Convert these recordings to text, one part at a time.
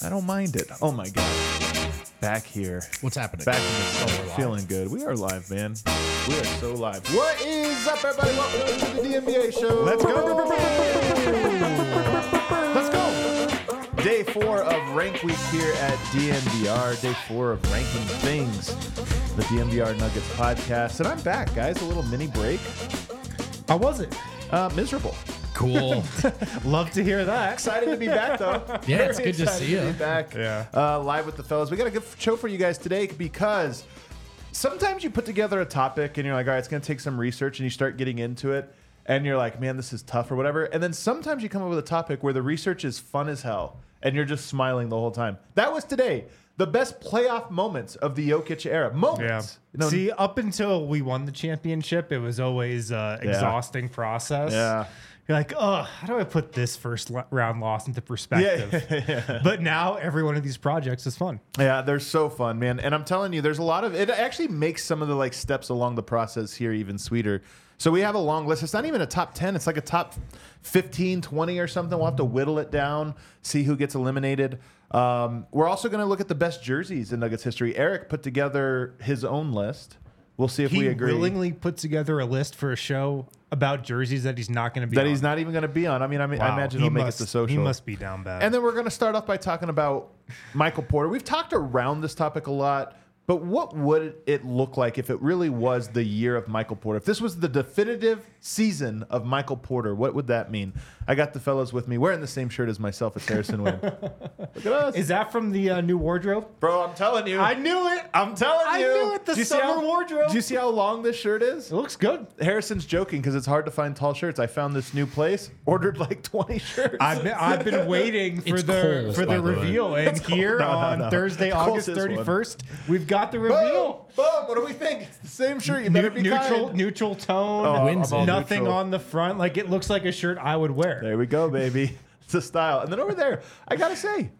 I don't mind it. Oh my god. Back here. What's happening? Back in the summer. Feeling good. We are live, man. We are so live. What is up, everybody? Welcome to the DMBA show. Let's go. Let's go. Day four of Rank Week here at DNVR. Day four of ranking things. The DNVR Nuggets podcast. And I'm back, guys. A little mini break. How was it? Uh, miserable. Cool. Love to hear that. Excited to be back, though. Yeah, it's good to excited see be ya. back. Yeah. Uh, live with the fellas. We got a good show for you guys today because sometimes you put together a topic and you're like, all right, it's going to take some research, and you start getting into it, and you're like, man, this is tough or whatever. And then sometimes you come up with a topic where the research is fun as hell, and you're just smiling the whole time. That was today. The best playoff moments of the Jokic era. Moments. You know, See, up until we won the championship, it was always uh, exhausting process. Yeah. You're like, oh, how do I put this first round loss into perspective? Yeah, But now every one of these projects is fun. Yeah, they're so fun, man. And I'm telling you, there's a lot of it actually makes some of the like steps along the process here even sweeter. So we have a long list. It's not even a top 10, it's like a top 15, 20 or something. We'll have to whittle it down, see who gets eliminated. Um, we're also going to look at the best jerseys in Nuggets history. Eric put together his own list. We'll see if He we agree willingly put together a list for a show about jerseys that he's not going to be that on. he's not even going to be on. I mean, I, mean, I Wow. imagine he he'll make must, it to social. He must be down bad. And then we're going to start off by talking about Michael Porter. We've talked around this topic a lot, but what would it look like if it really was the year of Michael Porter? If this was the definitive season of Michael Porter, what would that mean? I got the fellows with me wearing the same shirt as myself. It's Harrison Wind. Look at us. is that from the uh, new wardrobe? Bro, I'm telling you. I knew it. I'm telling I you. I knew it, the Do you see summer how- wardrobe. Do you see how long this shirt is? It looks good. Harrison's joking because it's hard to find tall shirts. I found this new place, ordered like 20 shirts. I've been, I've been waiting for It's the Kohl's, for by the the way. reveal, and here No, no, on no. Thursday, Kohl's August is one. thirty first, we've got the reveal. Boom! What do we think? It's the same shirt. You better Nu- be neutral, kind. neutral tone, Oh, Wins I'm all it. nothing neutral. on the front. Like it looks like a shirt I would wear. There we go, baby. It's a style. And then over there, I gotta say,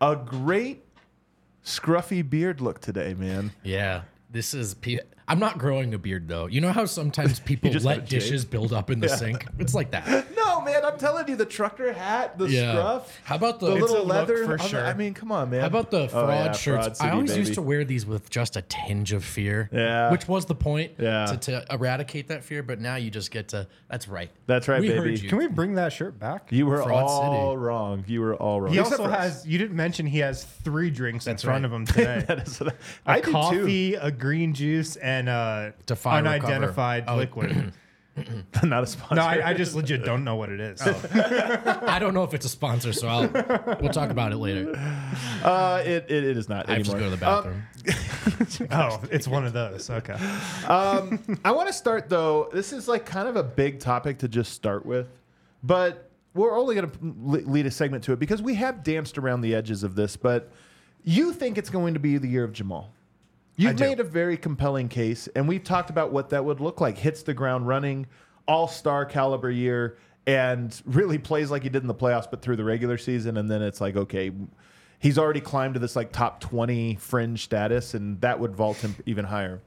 a great scruffy beard look today, man. yeah. This is. P- I'm not growing a beard though. You know how sometimes people let dishes build up in the sink? It's like that. No, man, I'm telling you, the trucker hat, the Yeah. scruff, How about the- the It's little look leather? for I'm- sure. I mean, come on, man. How about the Oh, fraud yeah, shirts? Fraud I always baby. used to wear these with just a tinge of fear. Yeah. Which was the point. Yeah. To, to eradicate that fear, but now you just get to. That's right. That's right, we baby. Heard you. Can we bring that shirt back? You were Fraud all City. wrong. You were all wrong. He Except also for us. has. You didn't mention he has three drinks That's in front right. of him today. That is what I, a I do too. coffee, a green juice, and a Defy Recover. unidentified Oh. liquid. Not a sponsor. no, I, I just legit don't know what it is. I don't know if it's a sponsor, so I'll we'll talk about it later. Uh, it, it, it is not I have to anymore. go to the Um, bathroom. oh, it's one of those. Okay. Um, I want to start though. This is like kind of a big topic to just start with, but we're only going to lead a segment to it because we have danced around the edges of this. But you think it's going to be the year of Jamal? You've made a very compelling case, and we've talked about what that would look like. Hits the ground running, all star caliber year, and really plays like he did in the playoffs, but through the regular season. And then it's like, okay, he's already climbed to this like top 20 fringe status, and that would vault him even higher.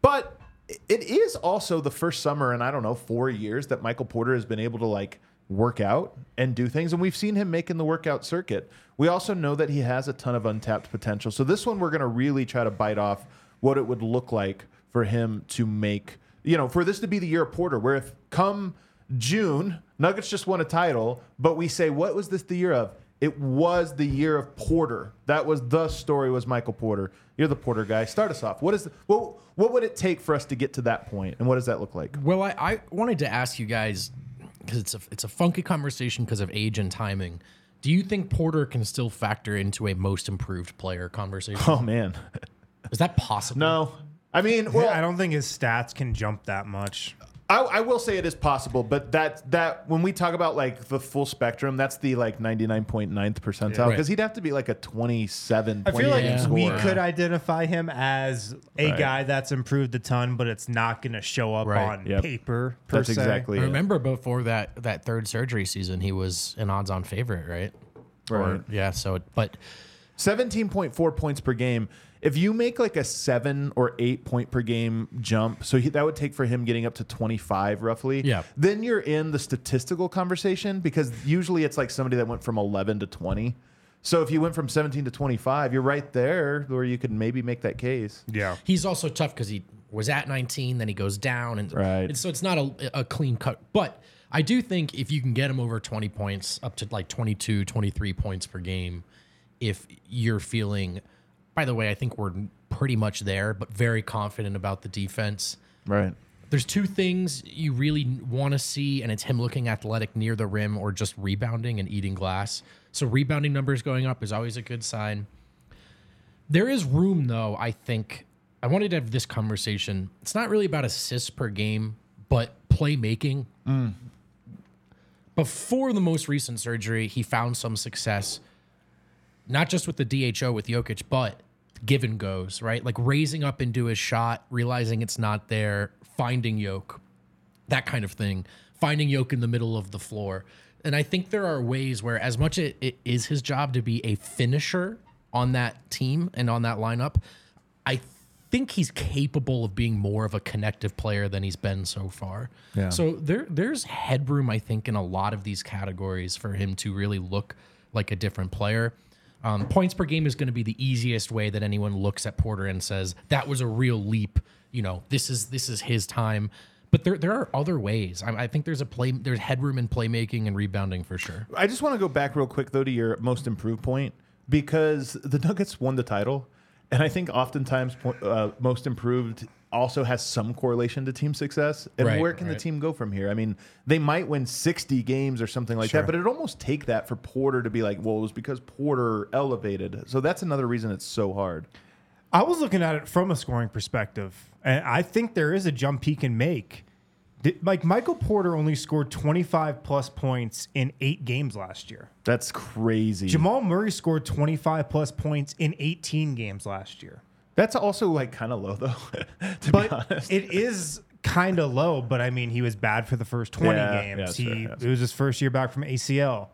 But it is also the first summer in I don't know four years that Michael Porter has been able to like work out and do things, and we've seen him making the workout circuit. We also know that he has a ton of untapped potential. So this one we're going to really try to bite off what it would look like for him to make you know for this to be the year of Porter, where if come June Nuggets just won a title, but we say what was this the year of? It was the year of Porter. That was the story. Was Michael Porter? You're the Porter guy. Start us off. What is the, what? What would it take for us to get to that point, and what does that look like? Well, I, I wanted to ask you guys because it's a it's a funky conversation because of age and timing. Do you think Porter can still factor into a most improved player conversation? Oh man, Is that possible? no. I mean, well, I don't think his stats can jump that much. I, I will say it is possible, but that that when we talk about like the full spectrum, that's the like 99.9th percentile Right. because he'd have to be like a 27, I feel like Yeah. we could identify him as a Right. guy that's improved a ton, but it's not going to show up Right. on Yep. paper. Per That's se. exactly I it. remember before that that third surgery season, he was an odds-on favorite, right? Or- Right. yeah. So, but 17.4 points per game. If you make like a seven or eight point per game jump, so he, that would take for him getting up to 25 roughly. Yeah. Then you're in the statistical conversation because usually it's like somebody that went from 11 to 20. So if you went from 17 to 25, you're right there where you could maybe make that case. Yeah. He's also tough because he was at 19, then he goes down, and, Right. and so it's not a, a clean cut. But I do think if you can get him over 20 points, up to like 22, 23 points per game, if you're feeling, by the way, I think we're pretty much there, but very confident about the defense. Right. There's two things you really want to see, and it's him looking athletic near the rim or just rebounding and eating glass. So rebounding numbers going up is always a good sign. There is room, though. I think I wanted to have this conversation. It's not really about assists per game, but playmaking. Mm. Before the most recent surgery, he found some success, not just with the DHO with Jokic, but give and goes, right? Like raising up into his shot, realizing it's not there, finding Yoke, that kind of thing, finding Yoke in the middle of the floor. And I think there are ways where, as much it, it is his job to be a finisher on that team and on that lineup, I think he's capable of being more of a connective player than he's been so far. Yeah. So there there's headroom, I think, in a lot of these categories for him to really look like a different player. Um, points per game is going to be the easiest way that anyone looks at Porter and says that was a real leap. You know, this is this is his time. But there there are other ways. I, I think there's a play there's headroom in playmaking and rebounding for sure. I just want to go back real quick though to your most improved point because the Nuggets won the title, and I think oftentimes uh, most improved also has some correlation to team success. And Right, where can the team go from here? I mean, they might win sixty games or something like Sure. that, but it'd almost take that for Porter to be like, well, it was because Porter elevated. So that's another reason it's so hard. I was looking at it from a scoring perspective, and I think there is a jump he can make. Like Michael Porter only scored 25 plus points in eight games last year. That's crazy. Jamal Murray scored 25 plus points in 18 games last year. That's also like kind of low though, to be But honest. it is kind of low, but I mean, he was bad for the first 20 Yeah, yeah, games. that's he fair. It was his first year back from ACL.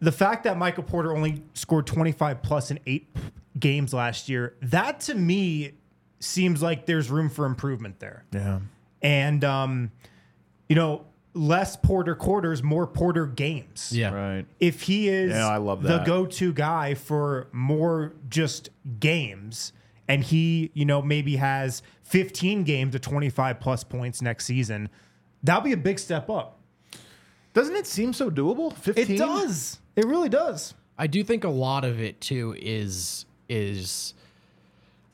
The fact that Michael Porter only scored 25 plus in eight games last year, that to me seems like there's room for improvement there. yeah. And, um, you know, less Porter quarters, more Porter games Yeah. Right. if he is Yeah, I love the that. go-to guy for more just games and he you know maybe has 15 games of 25 plus points next season that'll be a big step up Doesn't it seem so doable? 15? it does it really does I do think a lot of it too is is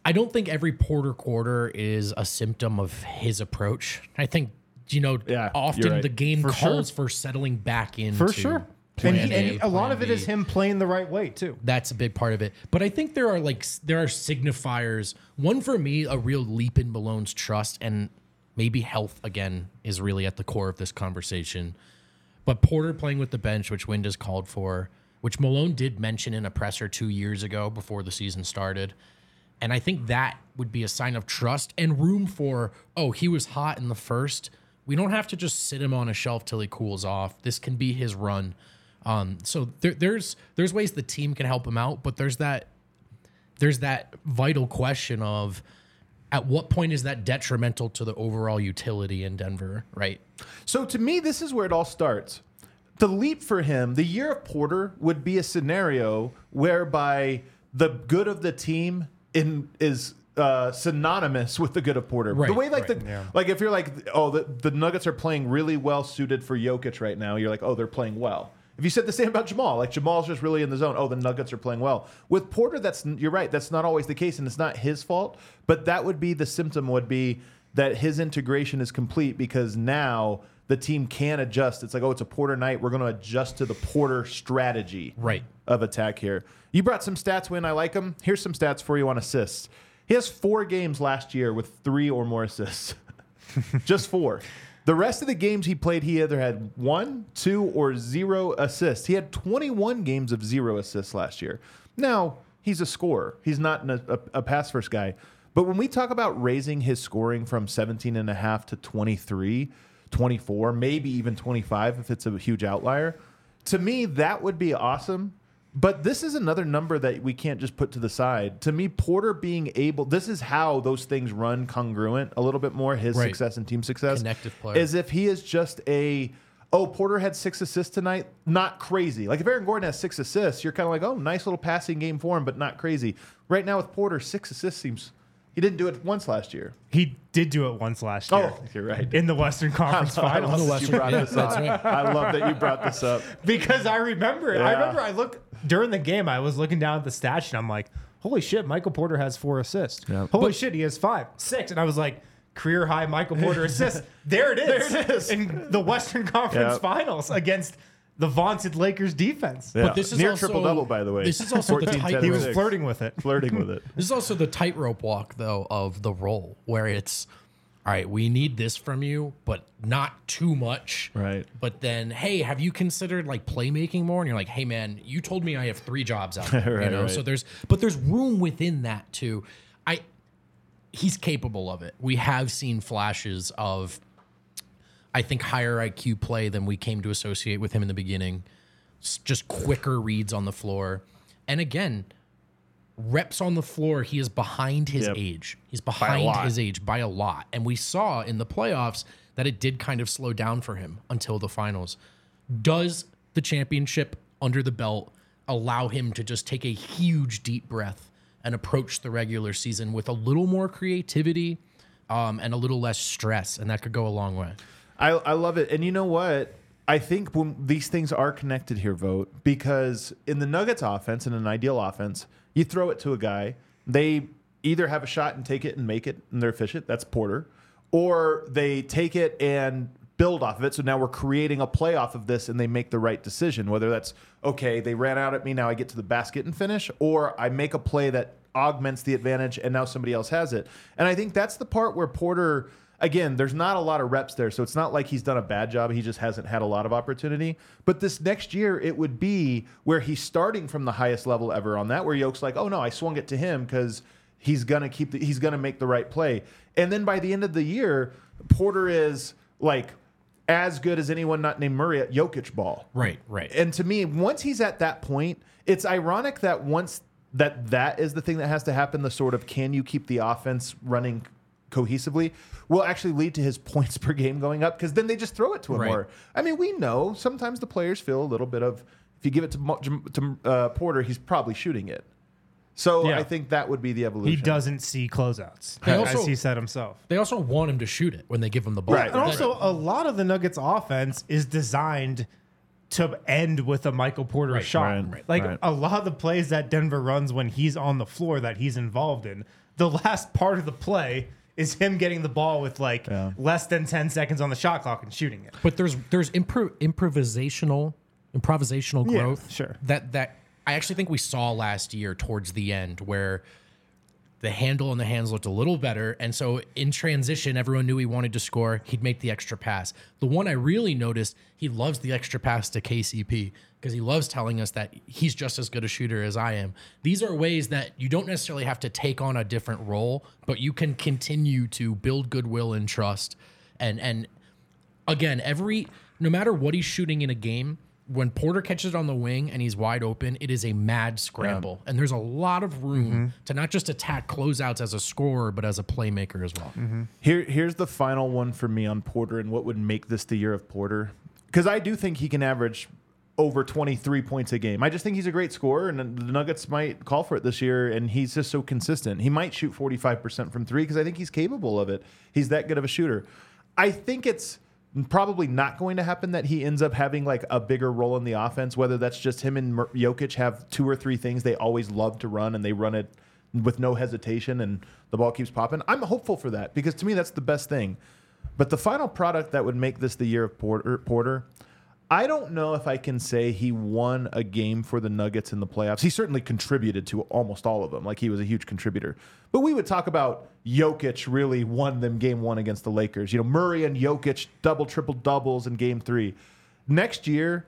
I don't think every Porter quarter is a symptom of his approach. I think you know Yeah, often right. the game For calls sure. for settling back in for sure and, he, A, and a lot of it B. is him playing the right way too That's a big part of it. But I think there are like there are signifiers. One for me, a real leap in Malone's trust and maybe health again is really at the core of this conversation. But Porter playing with the bench, which Wind has called for, which Malone did mention in a presser two years ago before the season started. And I think that would be a sign of trust and room for, oh, he was hot in the first. We don't have to just sit him on a shelf till he cools off. This can be his run. Um, so there, there's there's ways the team can help him out, but there's that there's that vital question of at what point is that detrimental to the overall utility in Denver, right? So to me, this is where it all starts. The leap for him, the year of Porter, would be a scenario whereby the good of the team in is uh, synonymous with the good of Porter. Right, the way like right, the yeah. like if you're like oh the, the Nuggets are playing really well suited for Jokic right now, you're like oh they're playing well. If you said the same about Jamal, like Jamal's just really in the zone. Oh, the Nuggets are playing well. With Porter, that's you're right. That's not always the case, and it's not his fault. But that would be the symptom. Would be that his integration is complete because now the team can adjust. It's like, oh, it's a Porter night. We're going to adjust to the Porter strategy Right. of attack here. You brought some stats when I like them. Here's some stats for you on assists. He has four games last year with three or more assists. Just four. The rest of the games he played, he either had one, two, or zero assists. He had 21 games of zero assists last year. Now, he's a scorer. He's not an- a, a pass first guy. But when we talk about raising his scoring from 17 and a half to 23, 24, maybe even 25 if it's a huge outlier, to me, that would be awesome. But this is another number that we can't just put to the side. To me, Porter being able, this is how those things run congruent a little bit more, his Right. success and team success. Connective player. Is if he is just a oh, Porter had six assists tonight. Not crazy. Like if Aaron Gordon has six assists, you're kind of like, oh, nice little passing game for him, but not crazy. Right now with Porter, six assists seems he didn't do it once last year. He did do it once last oh, year. Oh, you're right. In the Western Conference I Finals. love that you brought this up. I love that you brought this up. because I remember it. I remember I look during the game. I was looking down at the stats and I'm like, "Holy shit, Michael Porter has four assists. Yeah. Holy shit, he has five, six." And I was like, "Career high Michael Porter assists." there it is. There it is. in the Western Conference Yeah. Finals against the vaunted Lakers defense. Yeah. But this is near also- triple double, by the way. this is also the 14, tight- 10, He was six. flirting with it. flirting with it. This is also the tightrope walk, though, of the role where it's all right, we need this from you, but not too much. Right. But then, hey, have you considered like playmaking more? And you're like, hey, man, you told me I have three jobs out there. Right, you know, right. so there's, but there's room within that too. I, he's capable of it. We have seen flashes of, I think, higher IQ play than we came to associate with him in the beginning. S- Just quicker reads on the floor. And again, reps on the floor, he is behind his Yep. age. He's behind his age by a lot. And we saw in the playoffs that it did kind of slow down for him until the finals. Does the championship under the belt allow him to just take a huge deep breath and approach the regular season with a little more creativity um, and a little less stress? And that could go a long way. I, I love it. And you know what? I think when these things are connected here, Vogt, because in the Nuggets offense, in an ideal offense, you throw it to a guy, they either have a shot and take it and make it and they're efficient. That's Porter. Or they take it and build off of it. So now we're creating a play off of this and they make the right decision, whether that's, okay, they ran out at me, now I get to the basket and finish, or I make a play that augments the advantage and now somebody else has it. And I think that's the part where Porter again, there's not a lot of reps there, so it's not like he's done a bad job. He just hasn't had a lot of opportunity. But this next year, it would be where he's starting from the highest level ever on that, where Yoke's like, oh no, I swung it to him because he's gonna keep the, he's gonna make the right play. And then by the end of the year, Porter is like as good as anyone not named Murray at Jokic ball. Right, right. And to me, once he's at that point, it's ironic that once that that is the thing that has to happen, the sort of can you keep the offense running cohesively will actually lead to his points per game going up because then they just throw it to him Right. more. I mean, we know sometimes the players feel a little bit of if you give it to to uh, Porter, he's probably shooting it. So Yeah. I think that would be the evolution. He doesn't see closeouts, He as also- he said himself. They also want him to shoot it when they give him the ball. Right. And also, a lot of the Nuggets' offense is designed to end with a Michael Porter Right, shot. right, right, like right. a lot of the plays that Denver runs when he's on the floor that he's involved in, the last part of the play is him getting the ball with like Yeah. less than 10 seconds on the shot clock and shooting it. But there's there's impro- improvisational improvisational Yeah, growth. sure. That that I actually think we saw last year towards the end where the handle and the hands looked a little better, and so in transition, everyone knew he wanted to score. He'd make the extra pass. The one I really noticed, he loves the extra pass to KCP because he loves telling us that he's just as good a shooter as I am. These are ways that you don't necessarily have to take on a different role, but you can continue to build goodwill and trust. And and again, every no matter what he's shooting in a game, when Porter catches it on the wing and he's wide open, it is a mad scramble. And there's a lot of room mm-hmm. to not just attack closeouts as a scorer, but as a playmaker as well. Mm-hmm. Here, here's the final one for me on Porter and what would make this the year of Porter. Because I do think he can average over 23 points a game. I just think he's a great scorer, and the Nuggets might call for it this year. And he's just so consistent. He might shoot 45% from three because I think he's capable of it. He's that good of a shooter. I think it's probably not going to happen that he ends up having like a bigger role in the offense, whether that's just him and Jokic have two or three things they always love to run and they run it with no hesitation and the ball keeps popping. I'm hopeful for that because to me that's the best thing. But the final product that would make this the year of Porter, Porter I don't know if I can say he won a game for the Nuggets in the playoffs. He certainly contributed to almost all of them. Like he was a huge contributor. But we would talk about Jokic really won them game one against the Lakers. You know, Murray and Jokic double, triple doubles in game three. Next year,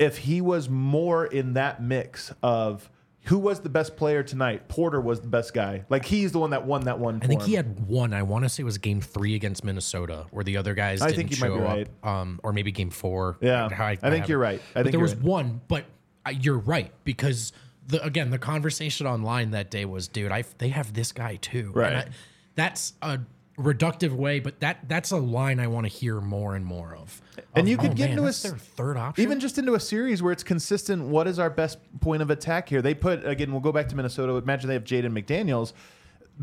if he was more in that mix of who was the best player tonight, Porter was the best guy. Like he's the one that won that one. I think for he had one. I want to say it was game three against Minnesota, where the other guys I didn't think you might show be up. right. Um, or maybe game four. Yeah. How I think have you're right. I but think there was right. one, but I, you're right because the again the conversation online that day was, dude, I they have this guy too. Right. I, that's a reductive way, but that that's a line I want to hear more and more of. And Of, you could oh, get man, into a their third option. Even just into a series where it's consistent. What is our best point of attack here? They put again. We'll go back to Minnesota. Imagine they have Jaden McDaniels,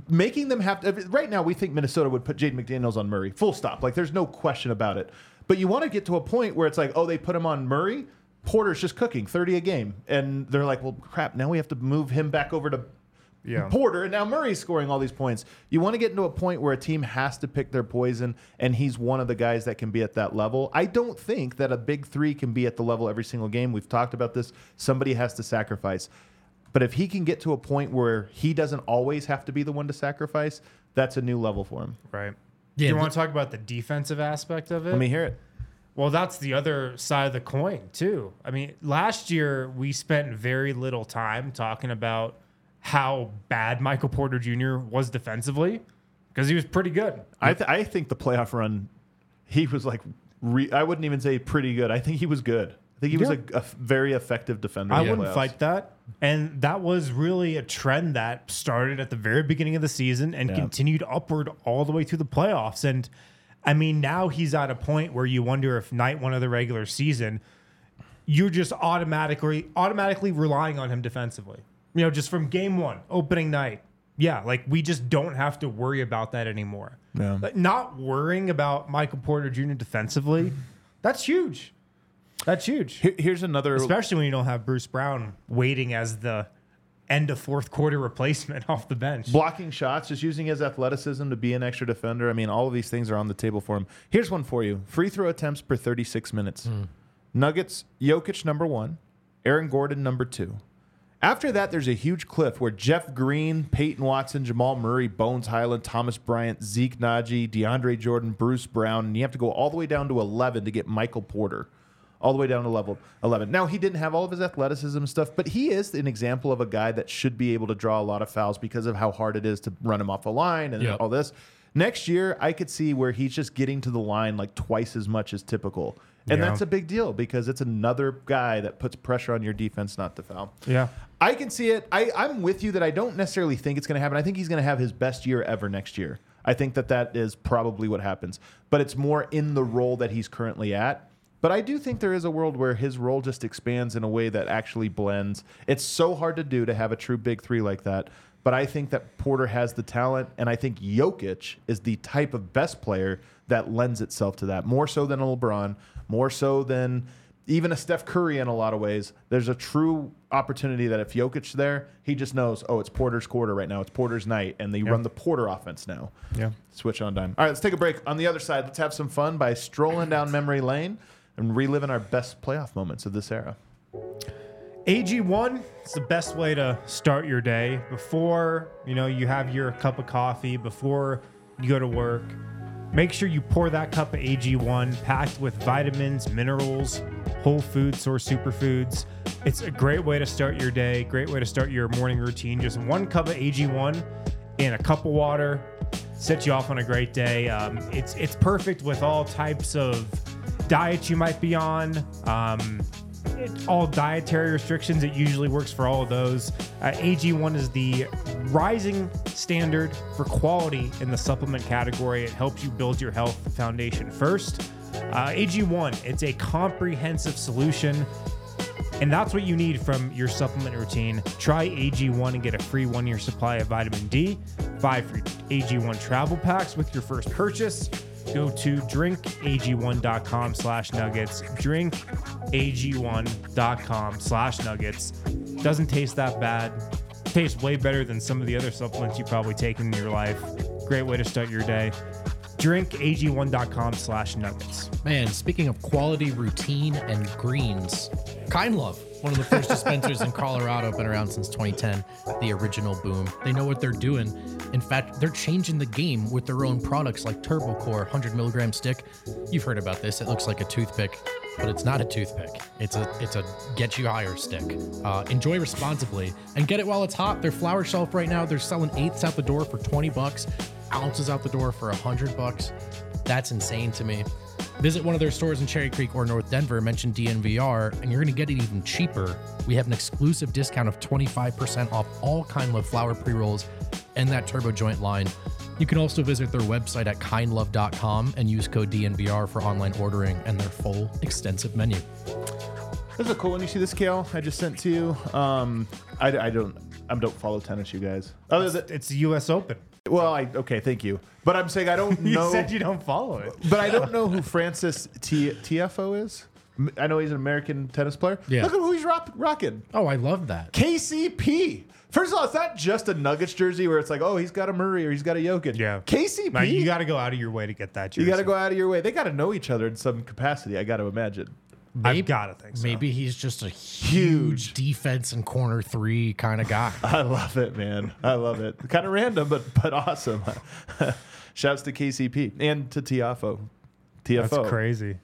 making them have to. Right now, we think Minnesota would put Jaden McDaniels on Murray. Full stop. Like there's no question about it. But you want to get to a point where it's like, oh, they put him on Murray. Porter's just cooking 30 a game, and they're like, well, crap. Now we have to move him back over to Yeah. Porter, and now Murray's scoring all these points. You want to get into a point where a team has to pick their poison, and he's one of the guys that can be at that level. I don't think that a big three can be at the level every single game. We've talked about this. Somebody has to sacrifice. But if he can get to a point where he doesn't always have to be the one to sacrifice, that's a new level for him. Right. Yeah, Do you want to talk about the defensive aspect of it? Let me hear it. Well, that's the other side of the coin, too. I mean, last year we spent very little time talking about how bad Michael Porter Jr. was defensively because he was pretty good. I, th- I think the playoff run, he was like, re- I wouldn't even say pretty good. I think he was good. I think he was a, a very effective defender. I wouldn't playoffs. fight that. And that was really a trend that started at the very beginning of the season and Yeah. continued upward all the way through the playoffs. And I mean, now he's at a point where you wonder if night one of the regular season, you're just automatically automatically relying on him defensively. You know, just from game one, opening night. Yeah, like we just don't have to worry about that anymore. Yeah. Like, not worrying about Michael Porter Jr. defensively, that's huge. That's huge Here- here's another. especially when you don't have Bruce Brown waiting as the end of fourth quarter replacement off the bench. blocking shots, just using his athleticism to be an extra defender. I mean, all of these things are on the table for him. Here's one for you: free throw attempts per 36 minutes. Hmm. Nuggets, Jokic number one, Aaron Gordon number two. After that, there's a huge cliff where Jeff Green, Peyton Watson, Jamal Murray, Bones Hyland, Thomas Bryant, Zeke Nnaji, DeAndre Jordan, Bruce Brown, and you have to go all the way down to 11 to get Michael Porter. All the way down to level 11. Now, he didn't have all of his athleticism stuff, but he is an example of a guy that should be able to draw a lot of fouls because of how hard it is to run him off the line and Yep. all this. Next year, I could see where he's just getting to the line like twice as much as typical. And Yeah. that's a big deal because it's another guy that puts pressure on your defense not to foul. Yeah. I can see it. I, I'm with you that I don't necessarily think it's going to happen. I think he's going to have his best year ever next year. I think that that is probably what happens. But it's more in the role that he's currently at. But I do think there is a world where his role just expands in a way that actually blends. It's so hard to do to have a true big three like that. But I think that Porter has the talent, and I think Jokic is the type of best player that lends itself to that more so than a LeBron, more so than even a Steph Curry in a lot of ways. There's a true opportunity that if Jokic's there, he just knows, oh, it's Porter's quarter right now. It's Porter's night, and they run the Porter offense now. Yeah. Switch on dime. All right, let's take a break. On the other side, let's have some fun by strolling down memory lane and reliving our best playoff moments of this era. AG1 is the best way to start your day before, you know, you have your cup of coffee, before you go to work. Make sure you pour that cup of AG1 packed with vitamins, minerals, whole food source superfoods. It's a great way to start your day, great way to start your morning routine. Just one cup of AG1 in a cup of water sets you off on a great day. Um, it's it's perfect with all types of diets you might be on. Um, all dietary restrictions. It usually works for all of those. Uh, AG1 is the rising standard for quality in the supplement category. It helps you build your health foundation first. Uh, AG1, it's a comprehensive solution. And that's what you need from your supplement routine. Try AG1 and get a free one year supply of vitamin D, five free AG1 travel packs with your first purchase. Go to drinkag1.com slash nuggets. Drinkag1.com slash nuggets. Doesn't taste that bad. Tastes way better than some of the other supplements you probably taken in your life. Great way to start your day. Drinkag1.com slash nuggets. Man, speaking of quality routine and greens, Kind Love, one of the first dispensers in Colorado, been around since 2010, the original boom. They know what they're doing. In fact, they're changing the game with their own products like Turbo Core 100 milligram stick. You've heard about this. It looks like a toothpick, but it's not a toothpick. It's a it's a get you higher stick. Uh, enjoy responsibly and get it while it's hot. Their flower shelf right now, they're selling eighths out the door for 20 bucks, ounces out the door for 100 bucks. That's insane to me. Visit one of their stores in Cherry Creek or North Denver, mention DNVR, and you're going to get it even cheaper. We have an exclusive discount of 25% off all Kind Love flower pre rolls and that turbo joint line. You can also visit their website at kindlove.com and use code DNVR for online ordering and their full extensive menu. This is a cool one. You see this, Kale? I just sent to you. Um, I, I don't. I don't follow tennis, you guys. Other than It's the U.S. Open. Well, I okay, thank you. But I'm saying I don't You know. said you don't follow it. but I don't know who Frances T- Tiafoe is. M- I know he's an American tennis player. Yeah. Look at who he's rock- rocking. Oh, I love that. KCP. First of all, it's not just a Nuggets jersey where it's like, oh, he's got a Murray or he's got a Jokic. Yeah. KCP. Now, you got to go out of your way to get that jersey. You got to go out of your way. They got to know each other in some capacity. I got to imagine. I've got to think so. Maybe he's just a huge defense and corner three kind of guy. I love it, man. I love it. Kind of random, but but awesome. Shouts to KCP and to Tiafoe. Tiafoe. That's crazy.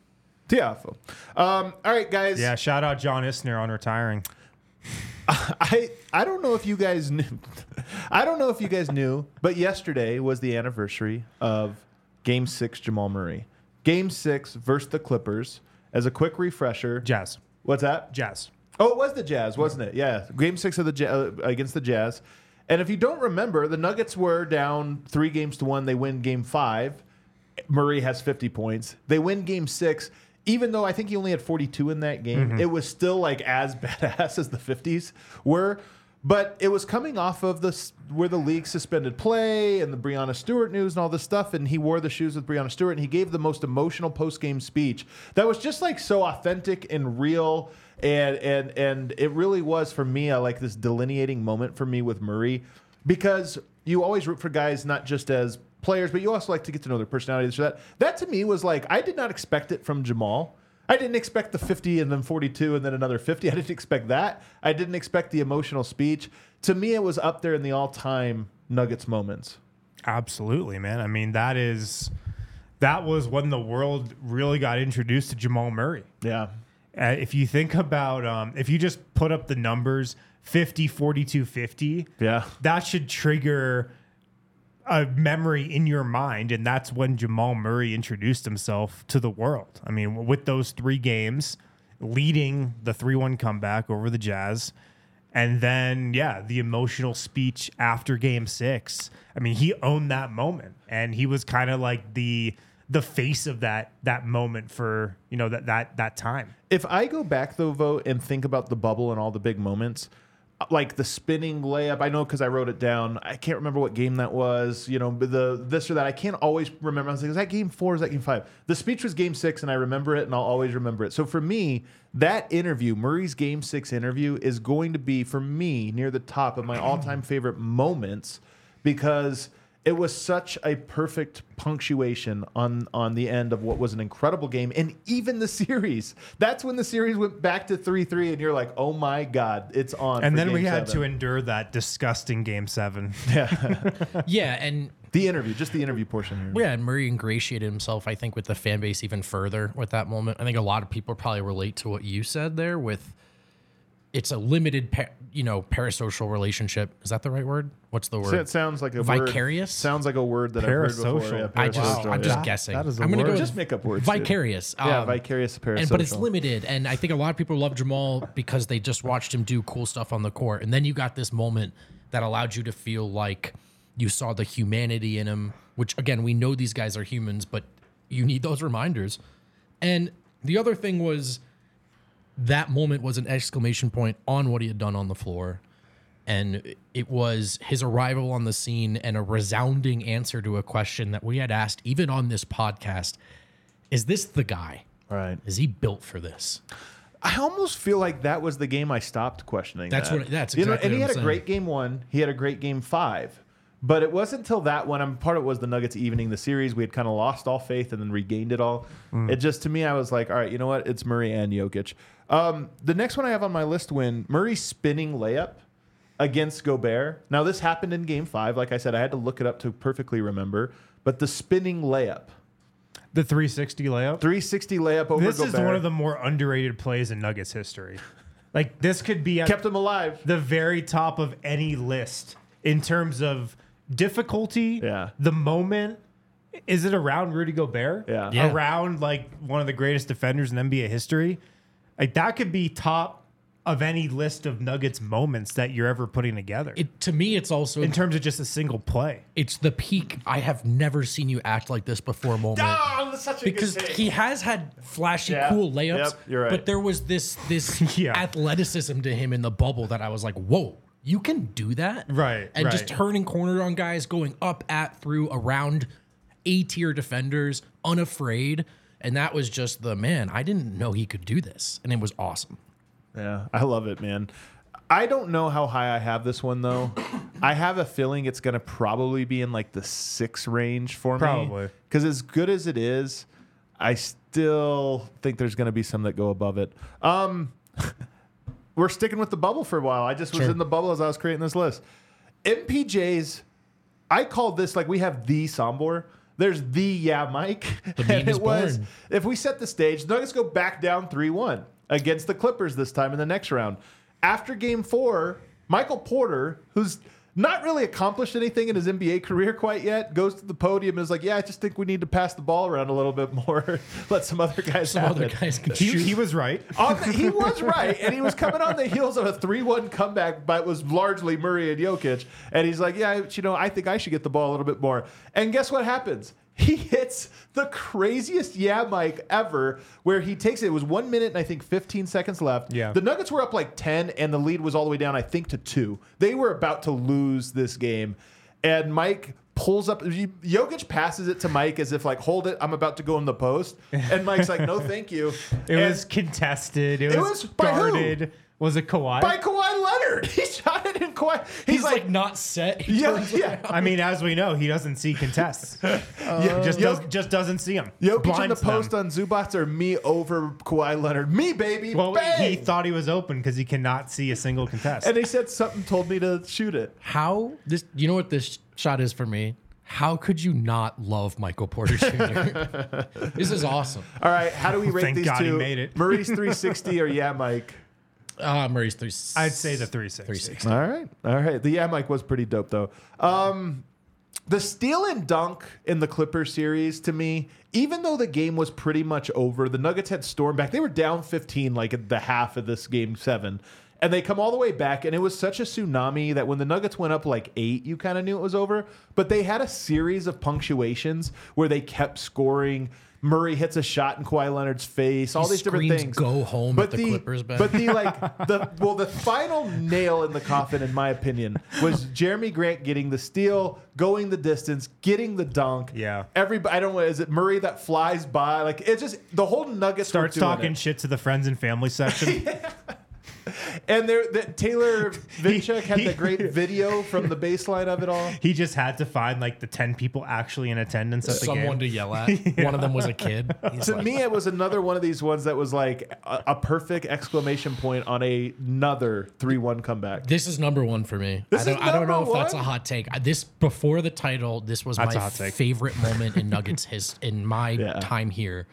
Tiafoe. Um, all right, guys. Yeah, shout out John Isner on retiring. I I don't know if you guys knew. I don't know if you guys knew, but yesterday was the anniversary of Game Six Jamal Murray. Game Six versus the Clippers. As a quick refresher, Jazz. what's that? Jazz. Oh, it was the Jazz, wasn't it? Yeah, Game Six of the uh, against the Jazz. And if you don't remember, the Nuggets were down three games to one. They win Game Five. Murray has 50 points. They win Game Six. Even though I think he only had 42 in that game, it was still like as badass as the 50s were. But it was coming off of the where the league suspended play and the Breonna Stewart news and all this stuff, and he wore the shoes with Breonna Stewart, and he gave the most emotional post game speech that was just like so authentic and real, and and and it really was for me a, like this delineating moment for me with Murray because you always root for guys not just as players, but you also like to get to know their personalities. So that that to me was like I did not expect it from Jamal. I didn't expect the 50 and then 42 and then another 50. I didn't expect that. I didn't expect the emotional speech. To me, it was up there in the all-time Nuggets moments. Absolutely, man. I mean, that is that was when the world really got introduced to Jamal Murray. Yeah. Uh, if you think about um, if you just put up the numbers 50 42 50 Yeah. that should trigger a memory in your mind and that's when Jamal Murray introduced himself to the world. I mean with those 3 games leading the 3-1 comeback over the Jazz and then yeah, the emotional speech after game 6. I mean, he owned that moment and he was kind of like the the face of that that moment for, you know, that that that time. If I go back though, Vogt and think about the bubble and all the big moments, like the spinning layup, I know because I wrote it down. I can't remember what game that was. You know, the this or that. I can't always remember. I was like, is that game four? Is that game five? The speech was game six, and I remember it, and I'll always remember it. So for me, that interview, Murray's game six interview, is going to be for me near the top of my all-time favorite moments because it was such a perfect punctuation on on the end of what was an incredible game and even the series that's when the series went back to 3-3 and you're like oh my god it's on And then we game had to endure that disgusting game seven. yeah, Yeah. and the interview just the interview portion here yeah, and Murray ingratiated himself, I think, with the fan base even further with that moment. I think a lot of people probably relate to what you said there. With it's a limited, pa- you know, parasocial relationship. Is that the right word? What's the So word? it sounds like a Vicarious? word, sounds like a word that I've heard before Parasocial. yeah, I just, parasocial, I'm just yeah. guessing. that is a I'm gonna word. go just make up words dude. vicarious. yeah Um, vicarious parasocial and but it's limited and i think a lot of people love jamal because they just watched him do cool stuff on the court and then you got this moment that allowed you to feel like you saw the humanity in him which again we know these guys are humans but you need those reminders and the other thing was that moment was an exclamation point on what he had done on the floor and it was his arrival on the scene and a resounding answer to a question that we had asked even on this podcast is this the guy right is he built for this? I almost feel like that was the game I stopped questioning. That's that. what- that's you know, exactly and he had I'm a great game one. He had a great game five, but it wasn't until that one. I'm part of it was the Nuggets evening the series. We had kind of lost all faith and then regained it all. Mm. It just to me, I was like, all right, you know what? It's Murray and Jokic. Um, the next one I have on my list when Murray spinning layup against Gobert. Now this happened in Game Five. Like I said, I had to look it up to perfectly remember. But the spinning layup, The 360 layup. 360 layup over This Gobert, is one of the more underrated plays in Nuggets history. Like this could be kept him alive. the very top of any list in terms of difficulty. Yeah. The moment. Is it around Rudy Gobert? Yeah. Yeah. Around like one of the greatest defenders in NBA history. Like that could be top of any list of Nuggets moments that you're ever putting together. It to me, it's also in terms of just a single play. it's the peak. I have never seen you act like this before moment. Oh, such a because good he has had flashy, Yeah. cool layups. Yep, you're right. But there was this this Yeah. athleticism to him in the bubble that I was like, whoa, you can do that, Right, And just turning corner on guys, going up at through around A tier defenders, unafraid. And that was just the man. I didn't know he could do this, and it was awesome. Yeah, I love it, man. I don't know how high I have this one though. I have a feeling it's going to probably be in like the six range for me. Probably. Because as good as it is, I still think there's going to be some that go above it. Um, we're sticking with the bubble for a while. I just was Sure. in the bubble as I was creating this list. MPJ's, I called this like we have the Sombor. There's the yeah, Mike. The meme is born. if we set the stage, Nuggets go back down 3 1 against the Clippers this time in the next round. After game four, Michael Porter, who's not really accomplished anything in his NBA career quite yet, goes to the podium and is like, Yeah, I just think we need to pass the ball around a little bit more. Let some other guys Some have other it. guys can He, shoot. he was right. The, he was right, and he was coming on the heels of a three-one comeback, but it was largely Murray and Jokic. And he's like, "Yeah, you know, I think I should get the ball a little bit more." And guess what happens? He hits the craziest yeah Mike ever, where he takes it. It was one minute and I think 15 seconds left. Yeah. the Nuggets were up like 10, and the lead was all the way down, I think, to two. They were about to lose this game, and Mike pulls up. Jokic passes it to Mike as if like, "Hold it, I'm about to go in the post," and Mike's like, "No, thank you." It And- was contested. It, It was, was guarded. Was it Kawhi? by Kawhi Leonard. He shot it in Kawhi. He's, He's like, like not set. He yeah, turns yeah. I mean, as we know, he doesn't see contests. Uh, yeah, just Yo- does, just doesn't see him. Jokic in the Blinds them. post on Zubac or me over Kawhi Leonard. Me, baby. Well, bang! he thought he was open because he cannot see a single contest. and they said something told me to shoot it. How this? You know what this shot is for me? How could you not love Michael Porter Jr.? this is awesome. All right, how do we rate Thank these God he two? made it. Murray's 360 or yeah, Mike? Uh, Murray's three. I'd say the 360. 360. All right, all right. The yeah, Mike was pretty dope though. Um, the steal and dunk in the Clippers series to me, even though the game was pretty much over, the Nuggets had stormed back. They were down 15 like at the half of this game seven. And they come all the way back, and it was such a tsunami that when the Nuggets went up like eight, you kind of knew it was over. But they had a series of punctuations where they kept scoring. Murray hits a shot in Kawhi Leonard's face. All He these different things. "Go home" at the Clippers bench. But the like the well, the final nail in the coffin, in my opinion, was Jerami Grant getting the steal, going the distance, getting the dunk. Yeah. Everybody, I don't know, is it Murray that flies by? Like it's just the whole Nuggets Starts talking it. shit to the friends and family section. and there, the, Taylor Vinchek had he- the great video from the baseline of it all. he just had to find like the 10 people actually in attendance at the Someone game. to yell at. One of them was a kid. He's To like, me, it was another one of these ones that was like a, a perfect exclamation point on a, another three-one comeback. This is number one for me. This I don't, is I don't know number if that's a hot take. This before the title, this was That's my hot take. favorite moment in Nuggets his in my Yeah. time here.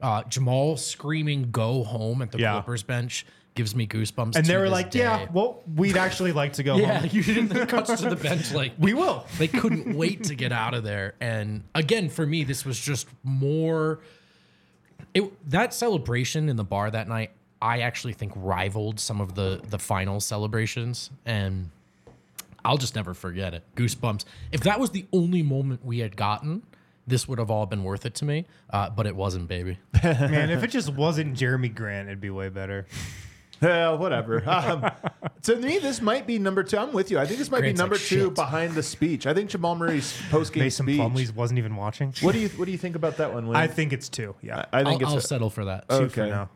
Uh, Jamal screaming "Go home" at the Yeah. Clippers bench gives me goosebumps. and they were like, day. yeah, well, we'd actually like to go yeah. home. You didn't cuts to the bench like We will. they couldn't wait to get out of there. And again, for me, this was just more. It that celebration in the bar that night, I actually think rivaled some of the the final celebrations, and I'll just never forget it. Goosebumps. If that was the only moment we had gotten, this would have all been worth it to me. Uh, but it wasn't, baby. Man, if it just wasn't Jerami Grant, it'd be way better. Well, whatever. Um, to me, this might be number two. I'm with you. I think this might Grant's be number like, two shit. behind the speech. I think Jamal Murray's post game Mason speech. Plumlee's wasn't even watching. What do you What do you think about that one? Wayne? I think it's two. Yeah. I think I'll, I'll it's settle for that. Two for okay. now.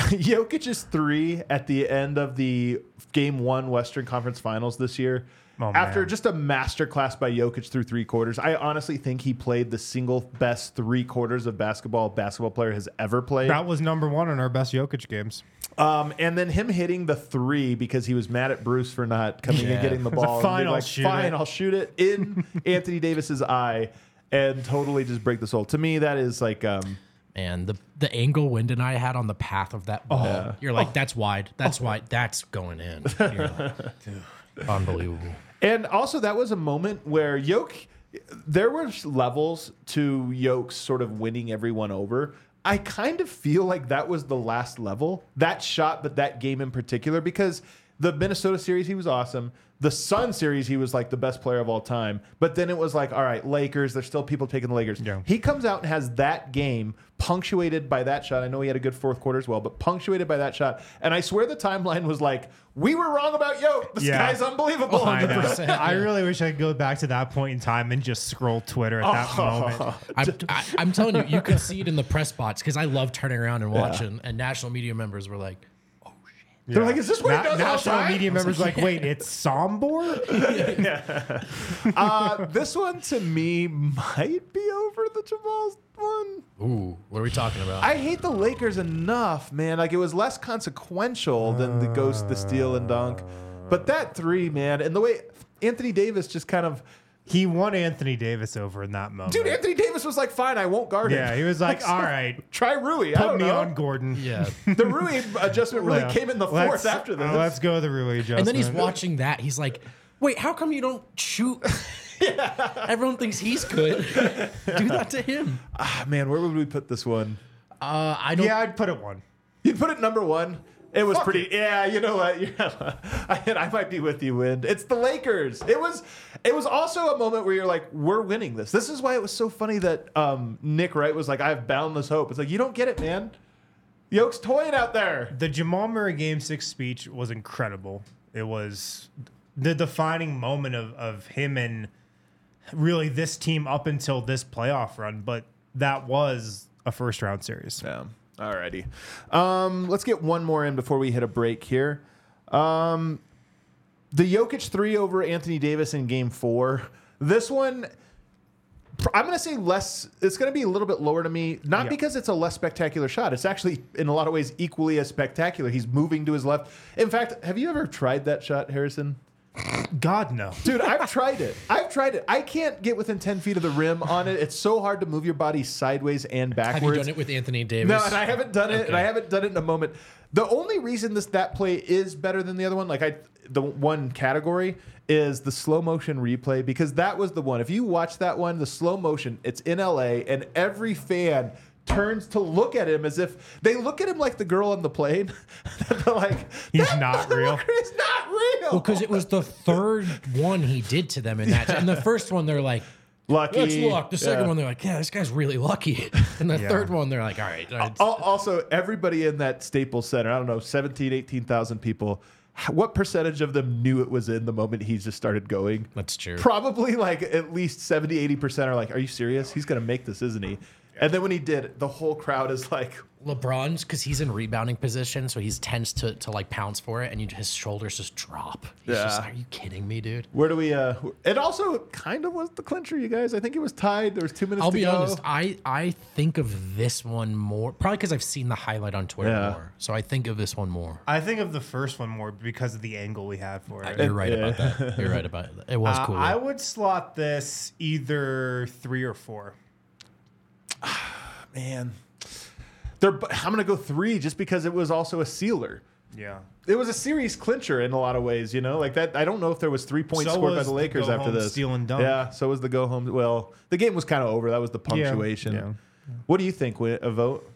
Jokic's three at the end of the Game One Western Conference Finals this year. Oh, After man. just a masterclass by Jokic through three quarters, I honestly think he played the single best three quarters of basketball a basketball player has ever played. That was number one in our best Jokic games. Um, and then him hitting the three because he was mad at Bruce for not coming and getting the ball. and fine, I'll like, shoot fine, it." I'll shoot it in Anthony Davis's eye and totally just break the soul. To me, that is like um, and the the angle Wind and I had on the path of that ball, Yeah. you're like, that's wide, that's wide, that's going in. You're like, unbelievable. And also, that was a moment where Yoke, there were levels to Yoke's sort of winning everyone over. I kind of feel like that was the last level. That shot, but that game in particular, because the Minnesota series, he was awesome. The Sun series, he was like the best player of all time. But then it was like, all right, Lakers, there's still people taking the Lakers. Yeah. He comes out and has that game punctuated by that shot. I know he had a good fourth quarter as well, but punctuated by that shot. And I swear the timeline was like, we were wrong about Yoke. This Yeah. guy's unbelievable. Oh, I know. I really wish I could go back to that point in time and just scroll Twitter at that oh. moment. I'm, I, I'm telling you, you could see it in the press bots because I love turning around and watching. And national media members were like, They're like, is this what Na- he does national outside? media members like, wait, it's Sombor? Uh, this one to me might be over the Jamal's one. "Ooh, what are we talking about?" I hate the Lakers enough, man. Like it was less consequential than the ghost, the steal, and dunk. But that three, man, and the way Anthony Davis just kind of, He won Anthony Davis over in that moment. dude, Anthony Davis was like, "Fine, I won't guard him." yeah, he was like, all right, Try Rui. I put don't me know. on Gordon. yeah. The Rui adjustment really Yeah. came in the Let's- fourth after this. uh, let's go with the Rui adjustment. And then he's watching that. He's like, "Wait, how come you don't shoot?" Everyone thinks he's good. Do that to him. ah, man, where would we put this one? Uh, I don't. Yeah, I'd put it one. You'd put it number one. It was Fuck pretty. Yeah, you know what? Yeah, I, I might be with you, Wind. It's the Lakers. It was. It was also a moment where you're like, we're winning this. This is why it was so funny that um, Nick Wright was like, I have boundless hope. It's like you don't get it, man. Yoke's toying out there. The Jamal Murray Game Six speech was incredible. It was the defining moment of of him and really this team up until this playoff run. But that was a first round series. Yeah. Alrighty. Um, let's get one more in before we hit a break here. Um, the Jokic three over Anthony Davis in game four. This one, I'm going to say less. It's going to be a little bit lower to me, not Yeah. because it's a less spectacular shot. It's actually, in a lot of ways, equally as spectacular. He's moving to his left. In fact, have you ever tried that shot, Harrison? God no. Dude, I've tried it. I've tried it. I can't get within 10 feet of the rim on it. It's so hard to move your body sideways and backwards. Have you done it with Anthony Davis? No, and I haven't done it, and I haven't done it in a moment. The only reason this that play is better than the other one, like I, the one category is the slow motion replay because that was the one. If you watch that one, the slow motion, it's in LA, and every fan turns to look at him as if they look at him like the girl on the plane. They're like, He's "That not real." motherfucker is not real. Well, because it was the third one he did to them in that. And the first one, they're like, lucky. "Let's look." The second Yeah. one, they're like, "Yeah, this guy's really lucky." And the Yeah. third one, they're like, "All right." all right." Also, everybody in that Staples Center, I don't know, 17, 18,000 people, what percentage of them knew it was in the moment he just started going? That's true. Probably like at least 70, 80% are like, are you serious? He's going to make this, isn't he? And then when he did, the whole crowd is like, LeBron's because he's in rebounding position, so he tends to to like pounce for it, and you, his shoulders just drop. He's just Yeah. like, "Are you kidding me, dude?" where do we, uh, it also kind of was the clincher, you guys. I think it was tied. There was two minutes I'll to be go. honest. I I think of this one more, probably because I've seen the highlight on Twitter Yeah. more. So I think of this one more. I think of the first one more because of the angle we had for it. You're right yeah. about that. You're right about it. It was Uh, cool. I would slot this either three or four. Man. They're, I'm going to go three just because it was also a sealer. Yeah. It was a series clincher in a lot of ways, you know, like that. I don't know if there was three points So scored by the the Lakers go after this. steal and dunk. Yeah, so was the go home. Well, the game was kind of over. That was the punctuation. yeah. What do you think? A uh, Vogt?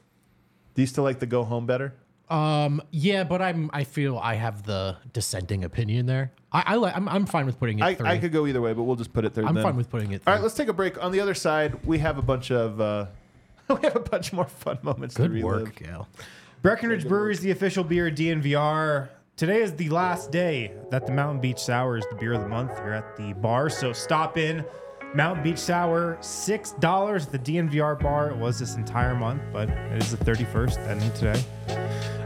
Do you still like the go home better? Um, yeah, but I'm. I feel I have the dissenting opinion there. I, I like. I'm, I'm fine with putting it I, three. I could go either way, but we'll just put it third. I'm then. fine with putting it. All Three. right, let's take a break. On the other side, we have a bunch of uh, we have a bunch more fun moments to Good relive. work, Gal. Breckenridge Brewery is the official beer of DNVR. Today is the last day that the Mountain Beach Sour is the beer of the month here at the bar. So stop in. Mountain Beach Sour, $6 at the DNVR bar. It was this entire month, but it is the 31st, ending today.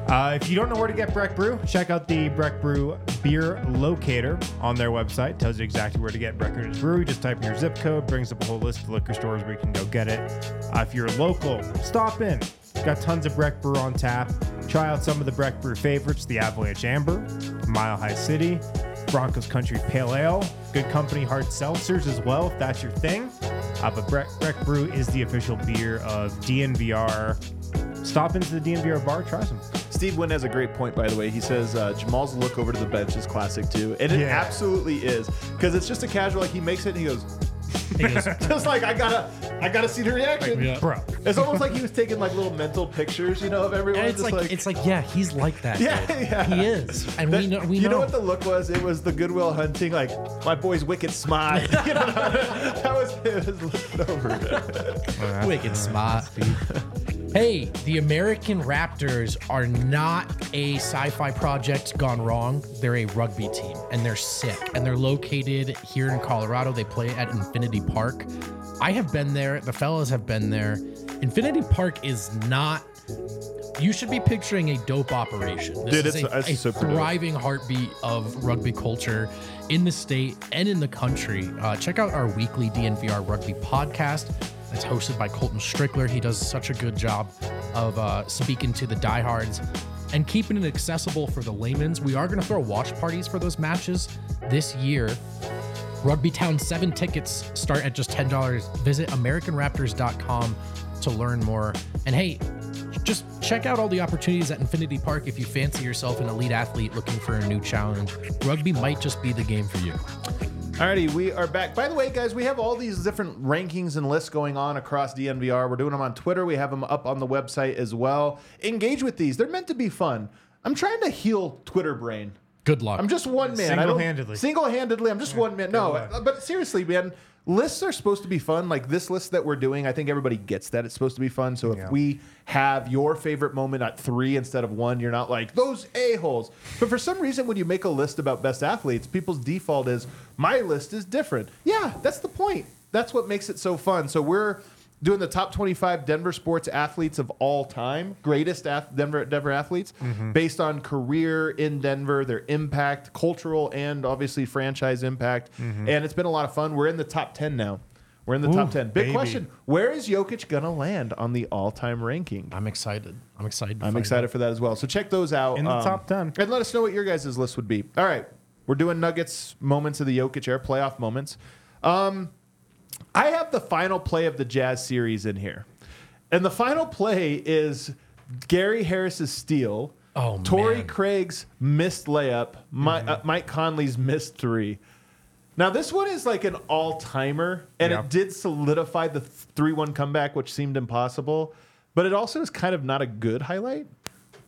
Uh, if you don't know where to get Breck Brew, check out the Breck Brew beer locator on their website. Tells you exactly where to get Breckenridge Brewery. Just type in your zip code, brings up a whole list of liquor stores where you can go get it. Uh, if you're local, stop in. Got tons of Breck Brew on tap. Try out some of the Breck Brew favorites: the Avalanche Amber, Mile High City, Broncos Country Pale Ale, Good Company Hard Seltzers as well, if that's your thing. Uh, but Breck, Breck Brew is the official beer of DNVR. Stop into the DNVR bar, try some. Steve Wynn has a great point, by the way. He says uh, Jamal's look over to the bench is classic too, and it Yeah. absolutely is because it's just a casual. Like he makes it, and he goes, goes, Just like I gotta, I gotta see the reaction. yeah. Bro. It's almost like he was taking like little mental pictures, you know, of everyone. And it's just like, it's like yeah, he's like that. Yeah, dude. yeah. He is, and we know. We you know. know. what the look was? It was the Goodwill Hunting, like my boy's wicked smile. you know, that was it was looking over. Wicked smart. Hey, the American Raptors are not a sci-fi project gone wrong. They're a rugby team, and they're sick. And they're located here in Colorado. They play at Infinity Park. I have been there. The fellas have been there. Infinity Park is not. You should be picturing a dope operation. This Dude, is it's- a, it's a super dope. thriving heartbeat of rugby culture in the state and in the country. Uh, check out our weekly DNVR rugby podcast. It's hosted by Colton Strickler. He does such a good job of uh, speaking to the diehards and keeping it accessible for the layman's. We are going to throw watch parties for those matches this year. Rugby Town 7 tickets start at just $10. Visit AmericanRaptors.com to learn more. And hey, just check out all the opportunities at Infinity Park if you fancy yourself an elite athlete looking for a new challenge. Rugby might just be the game for you. Alrighty, we are back. By the way, guys, we have all these different rankings and lists going on across DNVR. We're doing them on Twitter. We have them up on the website as well. Engage with these. They're meant to be fun. I'm trying to heal Twitter brain. Good luck. I'm just one man. Single-handedly. Single-handedly, I'm just one man. No, but seriously, man, lists are supposed to be fun. Like this list that we're doing, I think everybody gets that it's supposed to be fun. So if Yeah. we have your favorite moment at three instead of one, you're not like those a holes. But for some reason, when you make a list about best athletes, people's default is my list is different. Yeah, that's the point. That's what makes it so fun. So we're doing the top 25 Denver sports athletes of all time, greatest ath- Denver Denver athletes, based on career in Denver, their impact, cultural and obviously franchise impact. And it's been a lot of fun. We're in the top 10 now. We're in the top 10. Big baby. question: Where is Jokic gonna land on the all-time ranking? I'm excited. I'm excited. I'm excited out. for that as well. So check those out um, In the top 10. and let us know what your guys' list would be. All right, we're doing Nuggets moments of the Jokic era playoff moments. Um, I have the final play of the Jazz series in here, and the final play is Gary Harris's steal. Oh, Torrey man. Craig's missed layup. Mi- uh, Mike Conley's missed three. Now this one is like an all-timer, and Yeah. it did solidify the three-one comeback, which seemed impossible. But it also is kind of not a good highlight.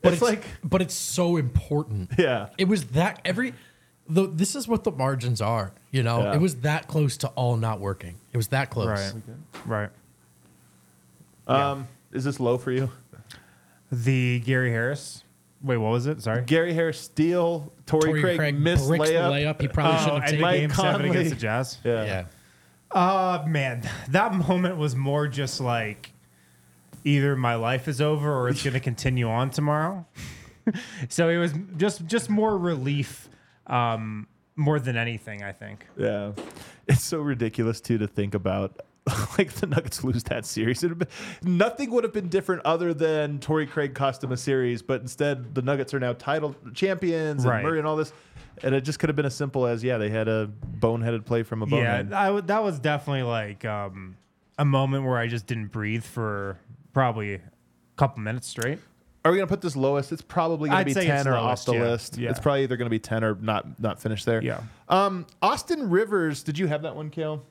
But it's, it's, like, but it's so important. yeah, It was that every the this is what the margins are, you know. Yeah. It was that close to all not working. It was that close. Right. Right. Um, is this low for you? The Gary Harris. Wait, what was it? Sorry. Gary Harris steal, Torrey, Torrey Craig, Craig missed bricks the layup. layup. He probably Oh, shouldn't have and taken. Mike game seven against the Jazz. Yeah. Yeah. Uh man, that moment was more just like either my life is over or it's going to continue on tomorrow. so it was just just more relief um more than anything, I think. Yeah. It's so ridiculous too to think about. Like the Nuggets lose that series, been, nothing would have been different other than Torrey Craig cost them a series. But instead, the Nuggets are now title champions and Right. Murray and all this. And it just could have been as simple as yeah, they had a boneheaded play from a Yeah, bonehead. I w- that was definitely like um a moment where I just didn't breathe for probably a couple minutes straight. Are we gonna put this lowest? It's probably gonna I'd be say ten it's or lowest, off the yeah. list. Yeah. It's probably either gonna be ten or not not finished there. Yeah. Um, Austin Rivers, did you have that one, Kale?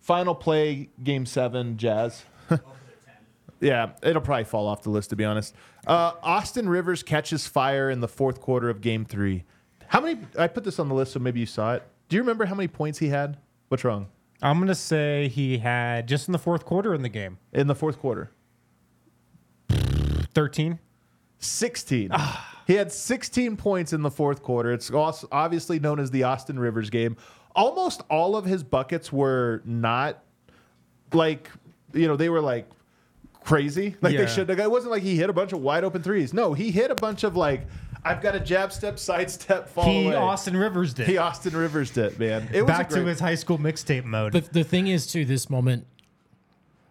Final play, game seven, Jazz. yeah, it'll probably fall off the list to be honest. Uh, Austin Rivers catches fire in the fourth quarter of game three. How many? I put this on the list, so maybe you saw it. Do you remember how many points he had? What's wrong I'm going to say he had just in the fourth quarter in the game, in the fourth quarter? 13. 16. Ah. he had 16 points in the fourth quarter. It's also obviously known as the Austin Rivers game. Almost all of his buckets were not like, you know, they were like crazy. Like Yeah. they should have. It wasn't like he hit a bunch of wide open threes. No, he hit a bunch of like, I've got a jab step, side step, fall He away. Austin Rivers did. he Austin Rivers did, man. It was Back great, to his high school mixtape mode. The, the thing is, too, this moment,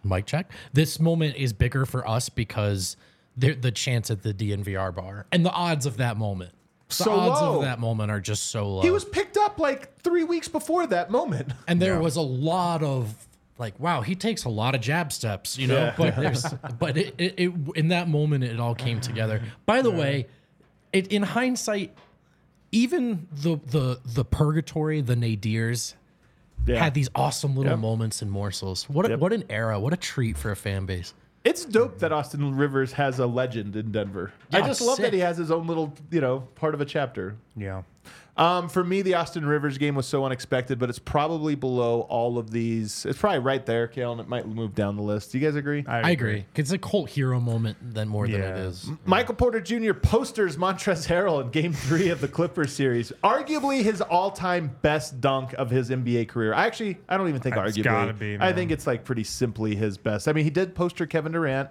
mic check. This moment is bigger for us because the the chance at the DNVR bar and the odds of that moment. The So odds low. of that moment are just so low. He was picked up like three weeks before that moment. and there was a lot of like, wow, he takes a lot of jab steps, you know. Yeah. But there's, but it, it, it in that moment it all came together. By the way, it in hindsight, even the the the purgatory, the nadirs, Yeah. had these awesome little Yep. moments and morsels. What a, Yep. what an era! What a treat for a fan base. It's dope that Austin Rivers has a legend in Denver. I Yeah, just love that he has his own little, you know, part of a chapter. Yeah. Um, for me, the Austin Rivers game was so unexpected, but it's probably below all of these. It's probably right there, Kale, and it might move down the list. Do you guys agree? I agree. It's a cult hero moment than more than it Yeah. Michael Porter Jr. posters Montrezl Harrell in Game Three of the Clippers series, arguably his all-time best dunk of his NBA career. I actually, I don't even think It's arguably. gotta be, I think it's like pretty simply his best. I mean, he did poster Kevin Durant,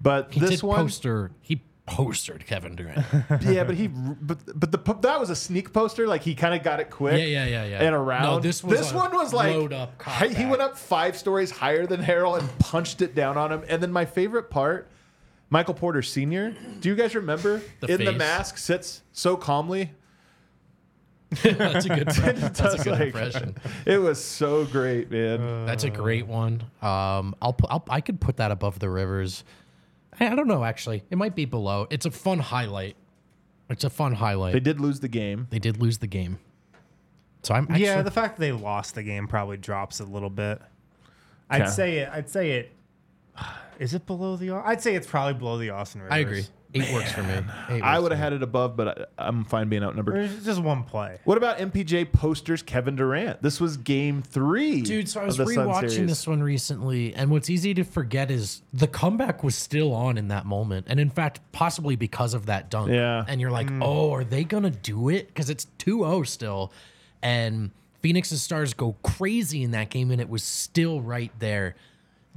but He this did one, poster. He postered Kevin Durant. yeah, but he, but but the that was a sneak poster. Like he kind of got it quick. Yeah, yeah, yeah, yeah. And around. No, this was this one was like load up hi- he went up five stories higher than Harrell and punched it down on him. And then my favorite part, Michael Porter Sr. Do you guys remember The in the mask sits so calmly? that's a good. That's a good like- impression. It was so great, man. That's a great one. Um, I'll put. I'll, I could put that above the rivers. I, I don't know. Actually, it might be below. It's a fun highlight. It's a fun highlight. they They, did lose the game. They did lose the game, so I'm actually, yeah, the fact that they lost the game probably drops a little bit. I'd Okay. say it. I'd say it. Is it below the? I'd say it's probably below the Austin Rivers. I agree. Eight works for me. Eight I works would have me. had it above, but I, I'm fine being outnumbered. There's just one play. What about MPJ posters Kevin Durant? This was game three. Dude, so I of was the Sun rewatching series. this one recently, and what's easy to forget is the comeback was still on in that moment, and in fact, possibly because of that dunk. Yeah. And you're like, mm. oh, are they gonna do it? Because it's 2-0 still, and Phoenix's stars go crazy in that game, and it was still right there.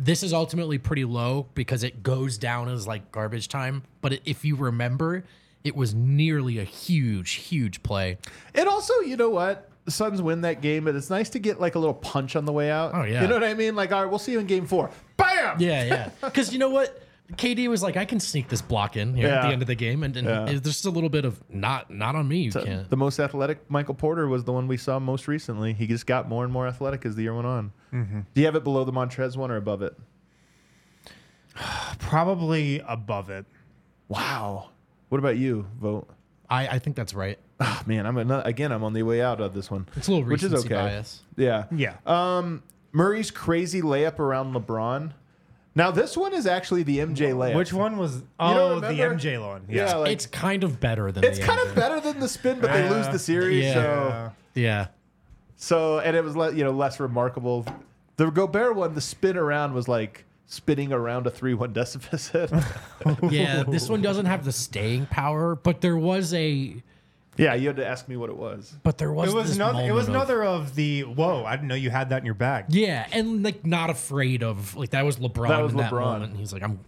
This is ultimately pretty low because it goes down as like garbage time, but if you remember, it was nearly a huge, huge play. And also, you know what? The Suns win that game, but it's nice to get like a little punch on the way out. Oh, yeah. You know what I mean? Like, all right, we'll see you in game four. Bam! Yeah, yeah. Because you know what? KD was like, I can sneak this block in here at Yeah. the end of the game, and, and Yeah. there's just a little bit of not not on me. You can't. The most athletic Michael Porter was the one we saw most recently. He just got more and more athletic as the year went on. Mm-hmm. Do you have it below the Montrez one or above it? Probably above it. Wow. What about you, Vogt? I, I think that's right. Oh, man, I'm another, again. I'm on the way out of this one. It's a little which is recency okay. bias. Yeah. Yeah. Um, Murray's crazy layup around LeBron. Now this one is actually the MJ layup. Which one was? Oh, the remember? MJ one. Yeah, Yeah. like it's kind of better than it's the kind of better than the spin, but they Yeah. lose the series. Yeah. So Yeah. so and it was le- you know less remarkable. The Gobert one, the spin around was like spinning around a three-one deficit. Yeah. This one doesn't have the staying power, but there was a yeah, you had to ask me what it was. but there was It was this another. It was of- another of the. Whoa! I didn't know you had that in your bag. Yeah, and like not afraid of like that was LeBron That was in that LeBron. moment. And he's like, I'm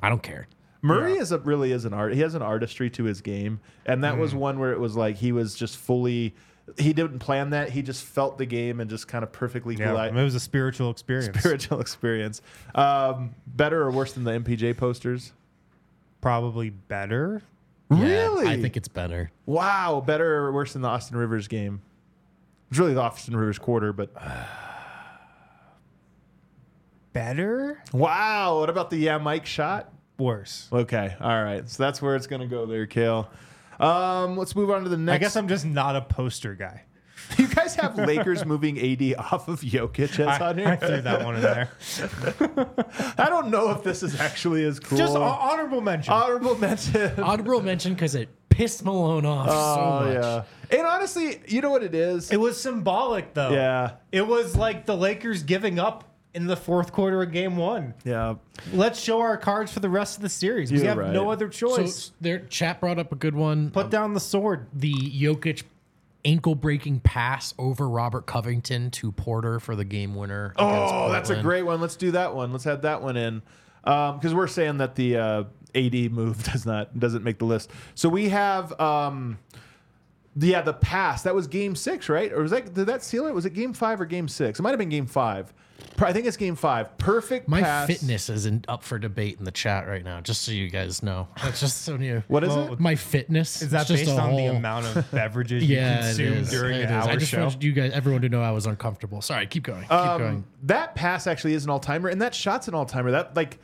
I don't care. Murray is a really is an art. He has an artistry to his game, and that Mm. was one where it was like he was just fully. He didn't plan that. He just felt the game and just kind of perfectly Yeah, glide- it was a spiritual experience. spiritual experience. Um, better or worse than the MPJ posters? Probably better. Yeah, really? I think it's better. wow. Better or worse than the Austin Rivers game? It's really the Austin Rivers quarter, but Better. wow. What about the yeah Mike shot? Worse. Okay, all right. So that's where it's gonna go there, Kale. Um, let's move on to the next. I guess I'm just not a poster guy. You guys have Lakers moving AD off of Jokic as on I, here. I threw that one in there. I don't know if this is actually as cool. Just honorable mention. honorable mention. Honorable mention because it pissed Malone off oh, so Oh much. yeah. And honestly, you know what it is? it was symbolic though. yeah. It was like the Lakers giving up in the fourth quarter of game one. Yeah. Let's show our cards for the rest of the series. we You're have right. no other So choice. their chat brought up a good one. Put um, down the sword. the Jokic ankle breaking pass over Robert Covington to Porter for the game winner. Oh, that's a great one. Let's do that one. Let's add that one in because we're saying that the uh, AD move does not doesn't make the list. So we have. Um, yeah, the pass. That was game six, right? Or was that did that seal it? Was it game five or game six? It might have been game five. I think it's game five. Perfect My pass. fitness isn't up for debate in the chat right now, just so you guys know. That's just so new. What is Well, it? My fitness Is that just based a on the amount of beverages yeah, you it consume is. during It an is. I hour just show? wanted you guys, everyone, to know I was uncomfortable. Sorry, keep going. Keep Um, going. That pass actually is an all timer, and that shot's an all timer. That like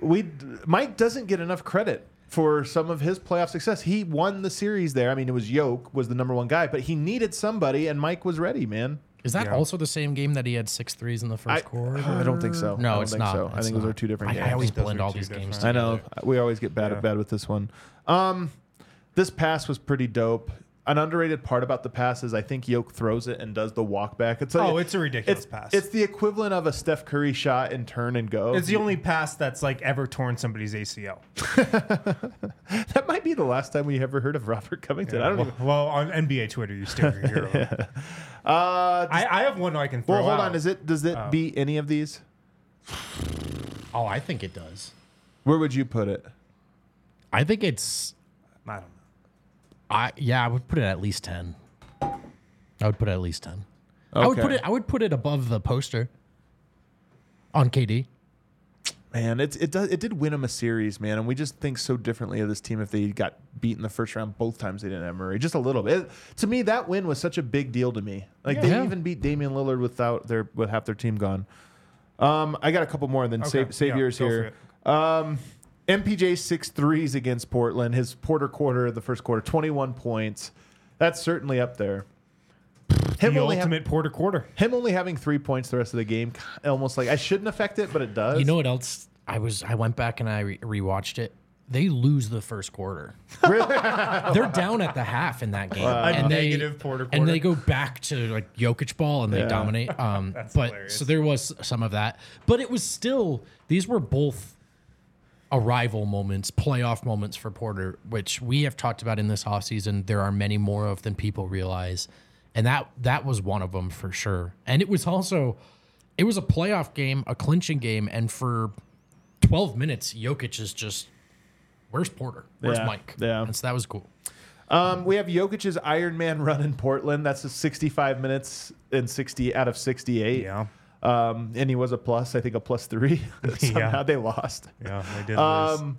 we Mike doesn't get enough credit for some of his playoff success. He won the series there. I mean, it was Yoke was the number one guy, but he needed somebody, and Mike was ready, man. Is that Yeah. also the same game that he had six threes in the first I, quarter? I don't think so. No, I it's think not. So. I It's think those are two different I, games. I always Those blend all two these games. different. I know we always get bad Yeah. bad with this one. Um, this pass was pretty dope. An underrated part about the pass is I think Yoke throws it and does the walk back. It's like, Oh, it's a ridiculous it's, pass. It's the equivalent of a Steph Curry shot and turn and go. It's the only pass that's like ever torn somebody's ACL. that might be the last time we ever heard of Robert Covington. I don't well, even. well, on NBA Twitter, you still can hear him. Uh, I, I have one I can throw well, hold out. on. Is it does it beat any of these? Oh, I think it does. Where would you put it? I think it's. I don't know. I yeah, I would put it at least ten. I would put it at least ten. I would put it. I would put it above the poster. On KD. Man, it's it does it did win him a series, man, and we just think so differently of this team if they got beat in the first round both times they didn't have Murray, just a little bit. It- to me, that win was such a big deal to me. Like they Yeah. even beat Damian Lillard without their with half their team gone. Um, I got a couple more, and then Okay, save save yeah, yours here. Um, MPJ six threes against Portland. His Porter quarter of the first quarter, twenty one points. That's certainly up there. Him The only, ha- ultimate Porter quarter. him only having three points the rest of the game, almost like I shouldn't affect it, but it does. You know what else? I was. I went back and I re- rewatched it. They lose the first quarter. Really? They're down at the half in that game, and they negative Porter quarter. and they go back to like Jokic ball and they Yeah. dominate. Um, That's but hilarious. so there was some of that, but it was still these were both arrival moments, playoff moments for Porter, which we have talked about in this offseason. There are many more of than people realize. And that that was one of them for sure. And it was also it was a playoff game, a clinching game, and for 12 minutes, Jokic is just where's Porter? Where's Yeah, Mike? yeah. And so that was cool. Um, we have Jokic's Iron Man run in Portland. That's a 65 minutes and 60 out of 68. Yeah. Um, and he was a plus, I think a plus three. Somehow they lost. Yeah, they did lose. Um,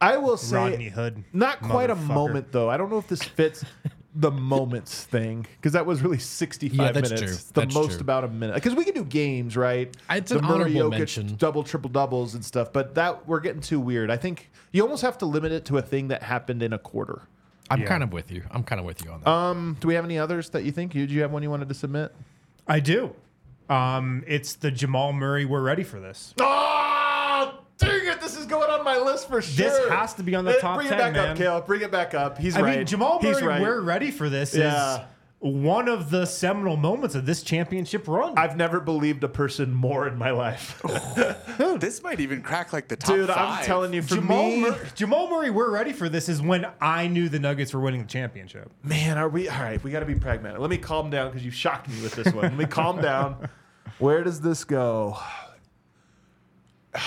I will say, Rodney Hood. not quite a moment though. I don't know if this fits the moments thing because that was really 65 Yeah, that's minutes. true. The That's most true. about a minute because we can do games, right? It's the an Murray honorable Jokic mention. double triple doubles and stuff, but that we're getting too weird. I think you almost have to limit it to a thing that happened in a quarter. I'm Yeah. kind of with you. I'm kind of with you on that. Um, do we have any others that you think? You, do you have one you wanted to submit? I do. Um, it's the Jamal Murray. We're ready for this. Oh, dang it! This is going on my list for sure. This has to be on the top Bring 10, it back man. up, Kale. Bring it back up. He's I right. mean, Jamal Murray. right. We're ready for this. Yeah. Is one of the seminal moments of this championship run. I've never believed a person more in my life, oh, This might even crack like the top dude. five. I'm telling you, for Jamal, me, Mur- Jamal Murray, we're ready for this. Is when I knew the Nuggets were winning the championship. man, are we all right? We got to be pragmatic. Let me calm down because you shocked me with this one. Let me calm down. Where does this go?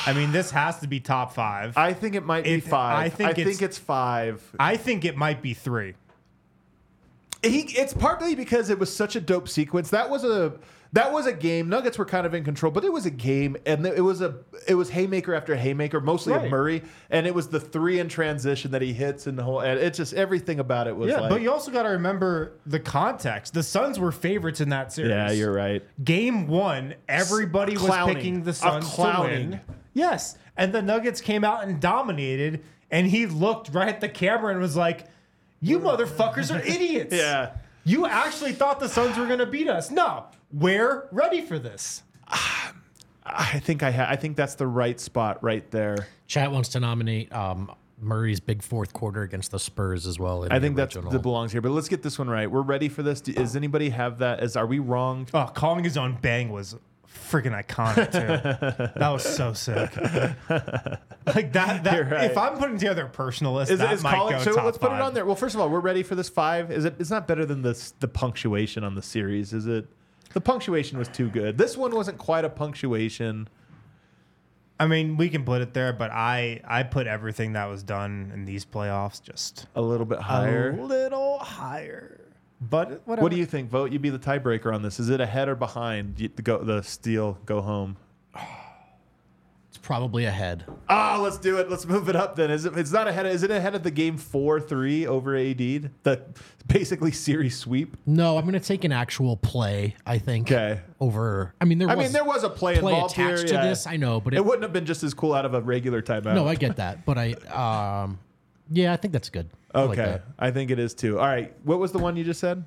I mean, this has to be top five. I, I think it might be It- five. I think I it's- think it's five. think it might be three. He, it's partly because it was such a dope sequence. That was a that was a game. Nuggets were kind of in control, but it was a game, and it was a it was haymaker after haymaker, mostly of Murray, and it was the three in transition that he hits, and the whole. And it's just everything about it was Yeah, like. but you also got to remember the context. The Suns were favorites in that series. yeah, you're right. Game one, everybody was Clowning. picking the Suns to win. Yes, and the Nuggets came out and dominated, and he looked right at the camera and was like, "You motherfuckers are idiots." Yeah. You actually thought the Suns were going to beat us. No, we're ready for this. I think I ha- I think that's the right spot right there. Chat wants to nominate um, Murray's big fourth quarter against the Spurs as well. in I think that's that belongs here. But let's get this one right. We're ready for this. Does anybody have that? Is are we wrong? Oh, calling his own bang was freaking iconic too. that was so sick. Like that. That right. if I'm putting together a personal list, Is, that it, is might calling, go so top let's put it on there. Well, first of all, we're ready for this five. Is it? It's not better than this. The punctuation on the series is it? The punctuation was too good. This one wasn't quite a punctuation. I mean, we can put it there, but I I put everything that was done in these playoffs just A little bit higher, a little higher. But whatever. What do you think? Vogt. You be the tiebreaker on this. Is it ahead or behind? The go the steal. Go home. It's probably ahead. Ah, let's do it. Let's move it up then. Is it? It's not ahead. Is it ahead of the game four three over AD? The basically series sweep. No, I'm going to take an actual play. I think. Okay. Over. I mean, there. I was mean, there was a play, play involved attached here. to yeah. this. I know, but it, It wouldn't have been just as cool out of a regular timeout. no, I get that, but I. Um, yeah, I think that's good. I like Okay, that. I think it is too. All right, what was the one you just said?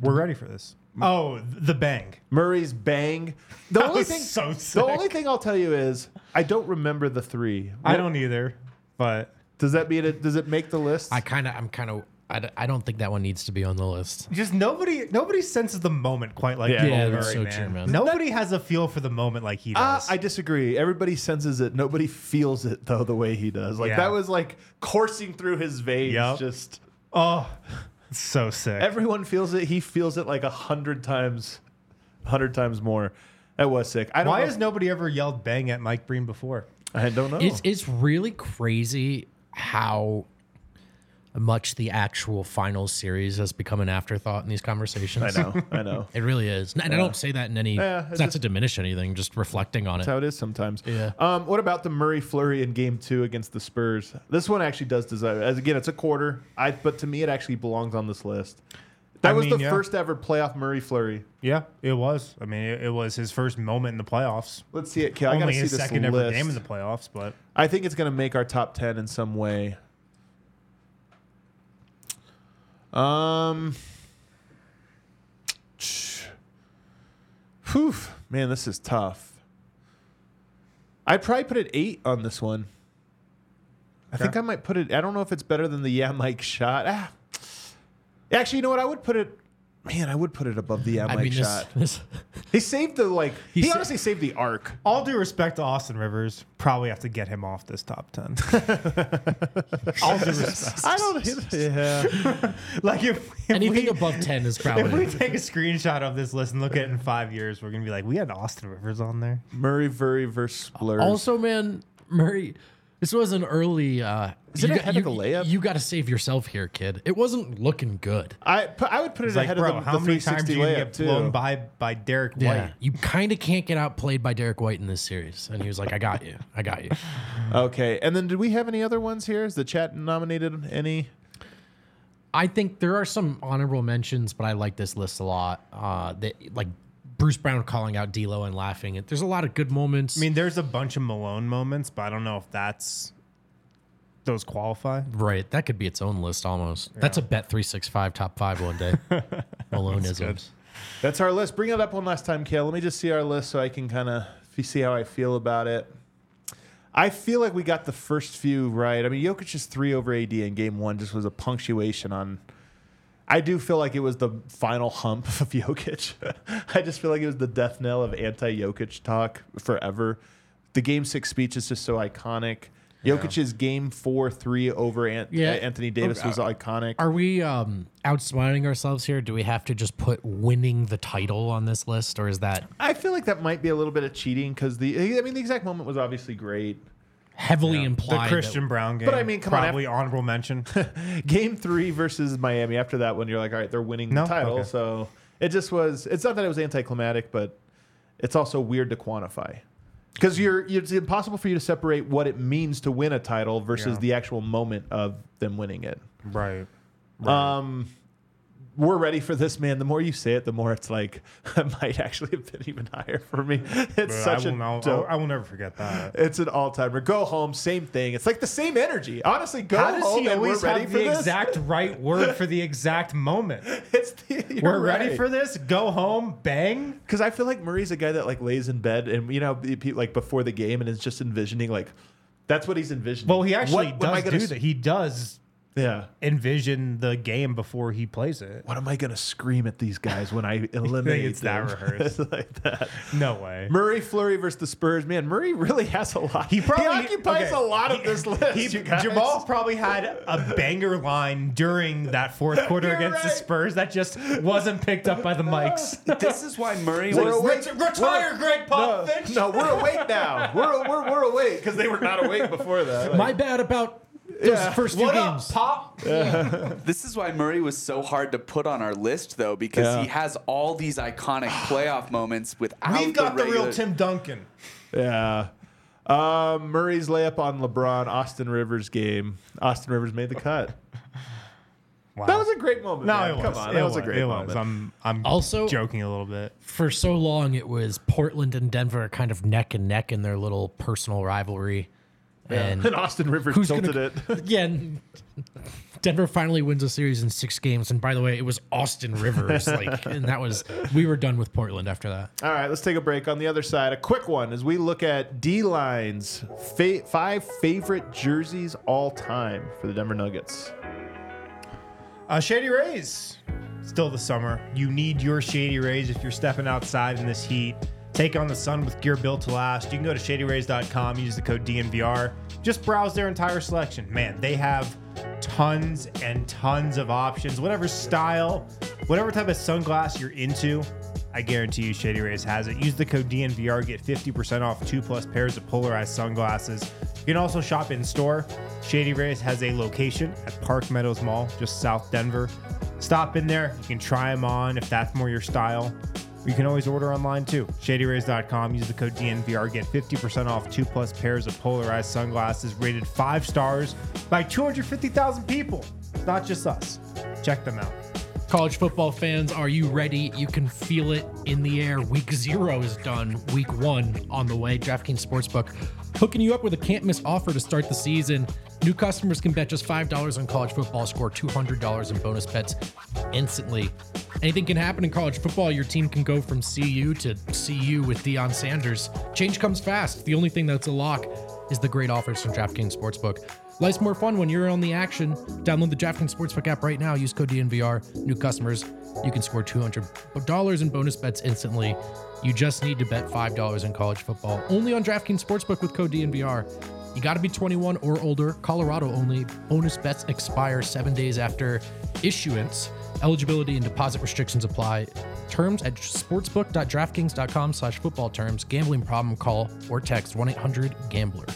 We're ready for this. Oh, the bang. Murray's bang. The That only was thing, so the only thing I'll tell you is I don't remember the three. I don't either, but Does that mean it? Does it make the list? I kind of, I'm kind of, I, d- I don't think that one needs to be on the list. just nobody nobody senses the moment quite like Yeah. Joel Yeah, Murray, that's so man. true, man. Nobody has a feel for the moment like he Uh, does. I disagree. Everybody senses it. Nobody feels it though the way he does. Like Yeah. that was like coursing through his veins. Yep. Just oh, it's so sick. everyone feels it. He feels it like a hundred times, hundred times more. That was sick. I don't. Why know. has nobody ever yelled bang at Mike Breen before? I don't know. It's it's really crazy how much the actual final series has become an afterthought in these conversations. I know. I know. It really is. And I don't say that in any, Yeah, it's it's not to diminish anything, just reflecting on it. That's how it is sometimes. Yeah. Um, what about the Murray flurry in Game Two against the Spurs? This one actually does deserve. As again, it's a quarter. I but to me, it actually belongs on this list. That I was mean, the yeah. first ever playoff Murray flurry. Yeah, it was. I mean, it, it was his first moment in the playoffs. Let's see it. Kel. I gotta Only see his this second list. ever game in the playoffs, but I think it's going to make our top 10 in some way. Um, whew, man, this is tough. I'd probably put it eight on this one. I think I might put it. I don't know if it's better than the yeah Mike shot. Ah. Actually, you know what? I would put it. Man, I would put it above the yeah I Mike mean, this, shot. this, He saved the like. He, He sa- honestly saved the arc. all due respect to Austin Rivers, probably have to get him off this top ten. all due respect. I don't. Yeah. Like if, if anything we, above 10 is probably. if we probably. take a screenshot of this list and look at it in five years, we're gonna be like, we had Austin Rivers on there. Murray Murray versus Splurs. Also, man, Murray, this was an early. Uh, Is it you ahead got, of the you, layup? You got to save yourself here, kid. It wasn't looking good. I pu- I would put it It's like, ahead bro, of the, how the many times 360 do you layup get too. blown by by Derrick White? Yeah, White? you kind of can't get outplayed by Derrick White in this series, and he was like, "I got you, I got you." Okay, and then did we have any other ones here? Is the chat nominated any? I think there are some honorable mentions, but I like this list a lot. Uh, that like Bruce Brown calling out D'Lo and laughing. There's a lot of good moments. I mean, there's a bunch of Malone moments, but I don't know if that's those qualify. right? That could be its own list almost. That's a bet three six five top five one day. Maloneisms. That's our list. Bring it up one last time, Kale. Let me just see our list so I can kind of see how I feel about it. I feel like we got the first few right. I mean, Jokic's three over AD in game one just was a punctuation on. I do feel like it was the final hump of Jokic. I just feel like it was the death knell of anti Jokic talk forever. The game six speech is just so iconic. Jokic's game four three over Ant- Yeah. Anthony Davis was iconic. Are we um, outsmarting ourselves here? Do we have to just put winning the title on this list, or is that I feel like that might be a little bit of cheating because the I mean the exact moment was obviously great. Heavily The implied? Christian Braun game. But I mean, come on, probably honorable mention. Game three versus Miami. After that one, you're like, all right, they're winning No? the title. Okay. So it just was. It's not that it was anticlimactic, but it's also weird to quantify because you're. It's impossible for you to separate what it means to win a title versus Yeah. the actual moment of them winning it. right. Um, we're ready for this, man. The more you say it, the more it's like it might actually have been even higher for me. It's Bro, such I a will, know- dope- I will never forget that. It's an all timer. Go home, same thing. It's like the same energy. Honestly, go How does home he and we're always ready have for the this. exact right word for the exact moment? It's the, you're We're ready for this. Go home, bang. Because I feel like Murray's a guy that like lays in bed and you know he- he- like before the game and is just envisioning like that's what he's envisioning. Well, he actually What- what am I does gonna do s- that. He does Yeah. envision the game before he plays it. What am I gonna scream at these guys when I eliminate it's that them? rehearsed. Like that. No way. Murray Flurry versus the Spurs. Man, Murray really has a lot. He probably occupies okay. a lot of this list. He, you guys. Jamal probably had a banger line during that fourth quarter You're against the. Spurs that just wasn't picked up by the mics. This is why Murray We're was. awake. Retire, Gregg Popovich. no, we're awake now. We're we're, we're awake because they were not awake before that. My bad about those Yeah. first few What up, games. Pop? This is why Murray was so hard to put on our list, though, because Yeah. he has all these iconic playoff moments without We've got the, regular- real Tim Duncan. Yeah. Um, Murray's layup on LeBron, Austin Rivers game. Austin Rivers made the cut. Wow. That was a great moment. no, man. it was. Come on, it that was, a great it moment. Was. I'm, I'm Also- joking a little bit. For so long, it was Portland and Denver kind of neck and neck in their little personal rivalry. And And Austin Rivers Who's tilted gonna- it. yeah, and Denver finally wins a series in six games. And by the way, it was Austin Rivers. like, and that was we were done with Portland after that. All right, let's take a break. On the other side, a quick one as we look at D Line's fa- five favorite jerseys all time for the Denver Nuggets. Uh, Shady Rays. Still the summer. You need your Shady Rays if you're stepping outside in this heat. Take on the sun with gear built to last. You can go to shadyrays.com, use the code DNVR. Just browse their entire selection. Man, they have tons and tons of options. Whatever style, whatever type of sunglass you're into, I guarantee you Shady Rays has it. Use the code DNVR, get 50% off two plus pairs of polarized sunglasses. You can also shop in store. Shady Rays has a location at Park Meadows Mall, just South Denver. Stop in there. You can try them on if that's more your style. You can always order online too. ShadyRays.com. Use the code DNVR. Get 50% off two plus pairs of polarized sunglasses rated five stars by 250,000 people. Not just us. Check them out. College football fans, are you ready? You can feel it in the air. Week zero is done. Week one on the way. DraftKings Sportsbook hooking you up with a can't miss offer to start the season. New customers can bet just $5 on college football, score $200 in bonus bets instantly. Anything can happen in college football. Your team can go from CU to CU with Deion Sanders. Change comes fast. The only thing that's a lock is the great offers from DraftKings Sportsbook. Life's more fun when you're on the action. Download the DraftKings Sportsbook app right now. Use code DNVR. New customers, you can score $200 in bonus bets instantly. You just need to bet $5 in college football. Only on DraftKings Sportsbook with code DNVR. You got to be 21 or older. Colorado only. Bonus bets expire seven days after issuance. Eligibility and deposit restrictions apply. Terms at sportsbook.draftkings.com slash football terms. Gambling problem, call or text 1-800-GAMBLER.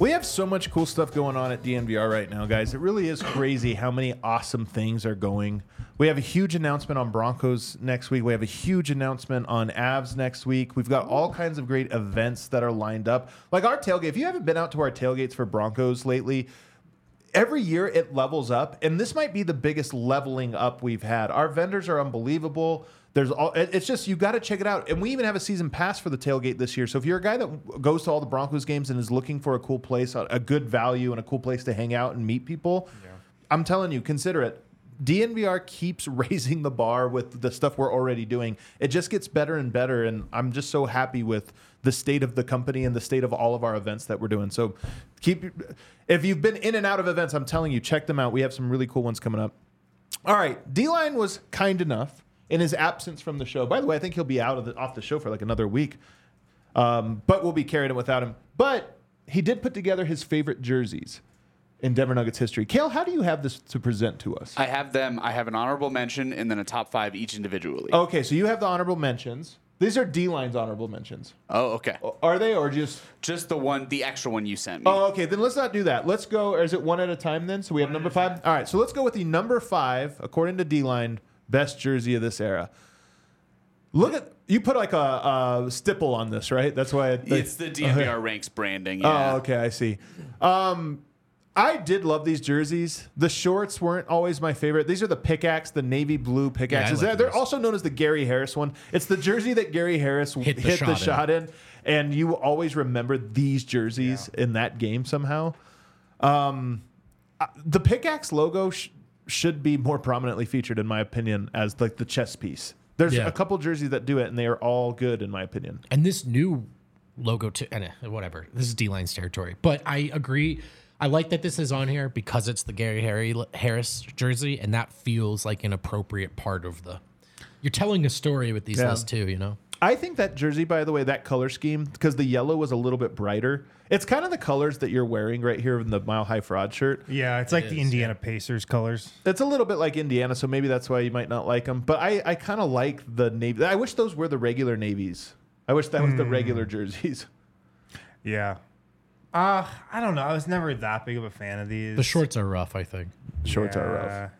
We have so much cool stuff going on at DNVR right now, guys. It really is crazy how many awesome things are going. We have a huge announcement on Broncos next week. We have a huge announcement on Avs next week. We've got all kinds of great events that are lined up. Like our tailgate. If you haven't been out to our tailgates for Broncos lately, every year it levels up and this might be the biggest leveling up we've had. Our vendors are unbelievable. There's all it's just you got to check it out. And we even have a season pass for the tailgate this year. So if you're a guy that goes to all the broncos games and is looking for a cool place a a good value and a cool place to hang out and meet people i'm telling you consider it. DNVR keeps raising the bar with the stuff we're already doing. It just gets better and better, and I'm just so happy with the state of the company and the state of all of our events that we're doing. So, keep if you've been in and out of events, I'm telling you, check them out. We have some really cool ones coming up. All right, D Line was kind enough in his absence from the show. By the way, I think he'll be out of the, off the show for like another week, um, but we'll be carrying it without him. But he did put together his favorite jerseys in Denver Nuggets history. Kale, how do you have this to present to us? I have them. I have an honorable mention and then a top five each individually. Okay, so you have the honorable mentions. These are D line's honorable mentions. Oh, okay. Are they or just? Just the one, the extra one you sent me. Oh, okay. Then let's not do that. Let's go. Or is it one at a time then? So we have number five. All right. So let's go with the number five, according to D line, best jersey of this era. Look at you put like a, a stipple on this, right? That's why it, it's the DNVR ranks branding. Yeah. Oh, okay, I see. Um, I did love these jerseys. The shorts weren't always my favorite. These are the pickaxe, the navy blue pickaxes. like They're also known as the Gary Harris one. It's the jersey that Gary Harris hit the the, shot in. shot, in. and you always remember these jerseys in that game somehow. Um, uh, the pickaxe logo sh- should be more prominently featured, in my opinion, as like the chess piece. There's Yeah. a couple jerseys that do it, and they are all good, in my opinion. And this new logo to and uh, whatever. This is D line's territory. But I agree. I like that this is on here because it's the Gary Harry Harris jersey, and that feels like an appropriate part of the. You're telling a story with these Yeah. lists too, you know. I think that jersey, by the way, that color scheme, because the yellow was a little bit brighter. It's kind of the colors that you're wearing right here in the Mile High Fraud shirt. Yeah, it's like the is, Indiana Pacers colors. It's a little bit like Indiana, so maybe that's why you might not like them. But I, I kind of like the navy. I wish those were the regular navies. I wish that was the hmm. regular jerseys. Yeah. Uh, I don't know. I was never that big of a fan of these. The shorts are rough, I think. Shorts are rough.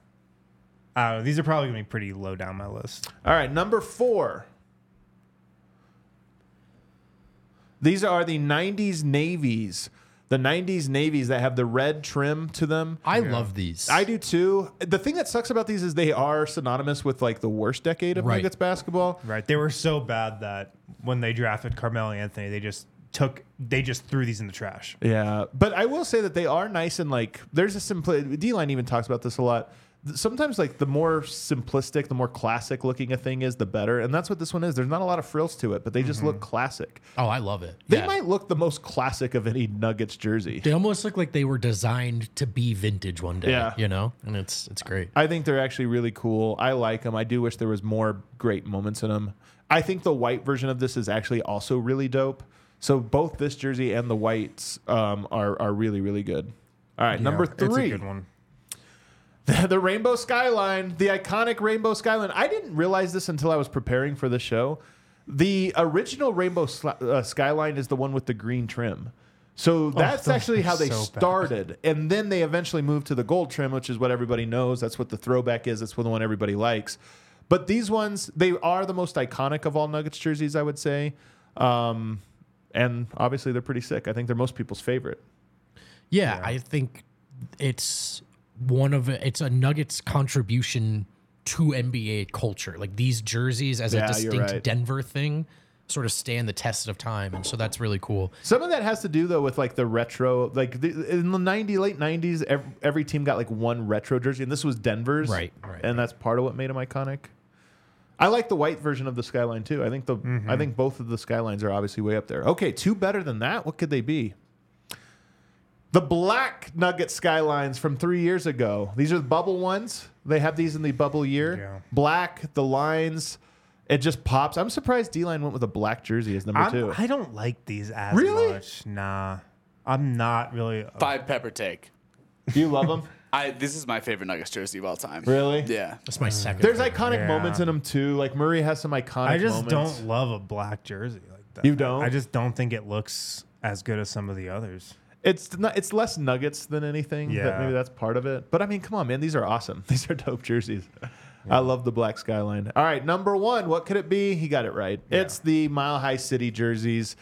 I don't know. These are probably going to be pretty low down my list. All right, number four. These are the 90s navies. The 90s navies that have the red trim to them. I love these. I do too. The thing that sucks about these is they are synonymous with like the worst decade of Right. Nuggets basketball. Right. They were so bad that when they drafted Carmelo Anthony, they just took they just threw these in the trash. Yeah, but I will say that they are nice and like there's a simple. D line even talks about this a lot. Sometimes like the more simplistic, the more classic looking a thing is, the better, and that's what this one is. There's not a lot of frills to it, but they just look mm-hmm. classic. Oh, I love it. They Yeah. might look the most classic of any Nuggets jersey. They almost look like they were designed to be vintage one day. Yeah. You know? And it's it's great. I think they're actually really cool. I like them. I do wish there was more great moments in them. I think the white version of this is actually also really dope. So both this jersey and the whites um, are are really really good. All right, number three. It's a good one. the rainbow skyline, the iconic rainbow skyline. I didn't realize this until I was preparing for the show. The original rainbow sli- uh, skyline is the one with the green trim. So that's those actually how they so bad. started. And then they eventually moved to the gold trim, which is what everybody knows. That's what the throwback is. That's what the one everybody likes. But these ones, they are the most iconic of all Nuggets jerseys, I would say. Um, and obviously, they're pretty sick. I think they're most people's favorite. Yeah, I think it's one of it's a Nuggets contribution to NBA culture. Like these jerseys as Yeah, a distinct right. Denver thing sort of stand the test of time and so that's really cool. Some of that has to do though with like the retro, like the, in the ninety late nineties, every, every team got like one retro jersey, and this was Denver's, Right, right, and that's part of what made them iconic. I like the white version of the skyline too. I think the I mm-hmm. think both of the skylines are obviously way up there. Okay, two better than that. What could they be? The black Nugget skylines from three years ago. These are the bubble ones. They have these in the bubble year. Yeah. Black, the lines, it just pops. I'm surprised D line went with a black jersey as number I'm, two. I don't like these as Really? much. Nah, I'm not really. a- Five pepper take. Do you love them? I this is my favorite Nuggets jersey of all time. Really? Yeah. That's my second. There's favorite. iconic Yeah. moments in them too. Like Murray has some iconic. Moments. I just moments. don't love a black jersey like that. You don't? I just don't think it looks as good as some of the others. It's not. It's less nuggets than anything. Yeah. Yeah. maybe that's part of it. But I mean, come on, man. These are awesome. These are dope jerseys. I love the black skyline. All right, number one. What could it be? He got it right. It's the Mile High City jerseys.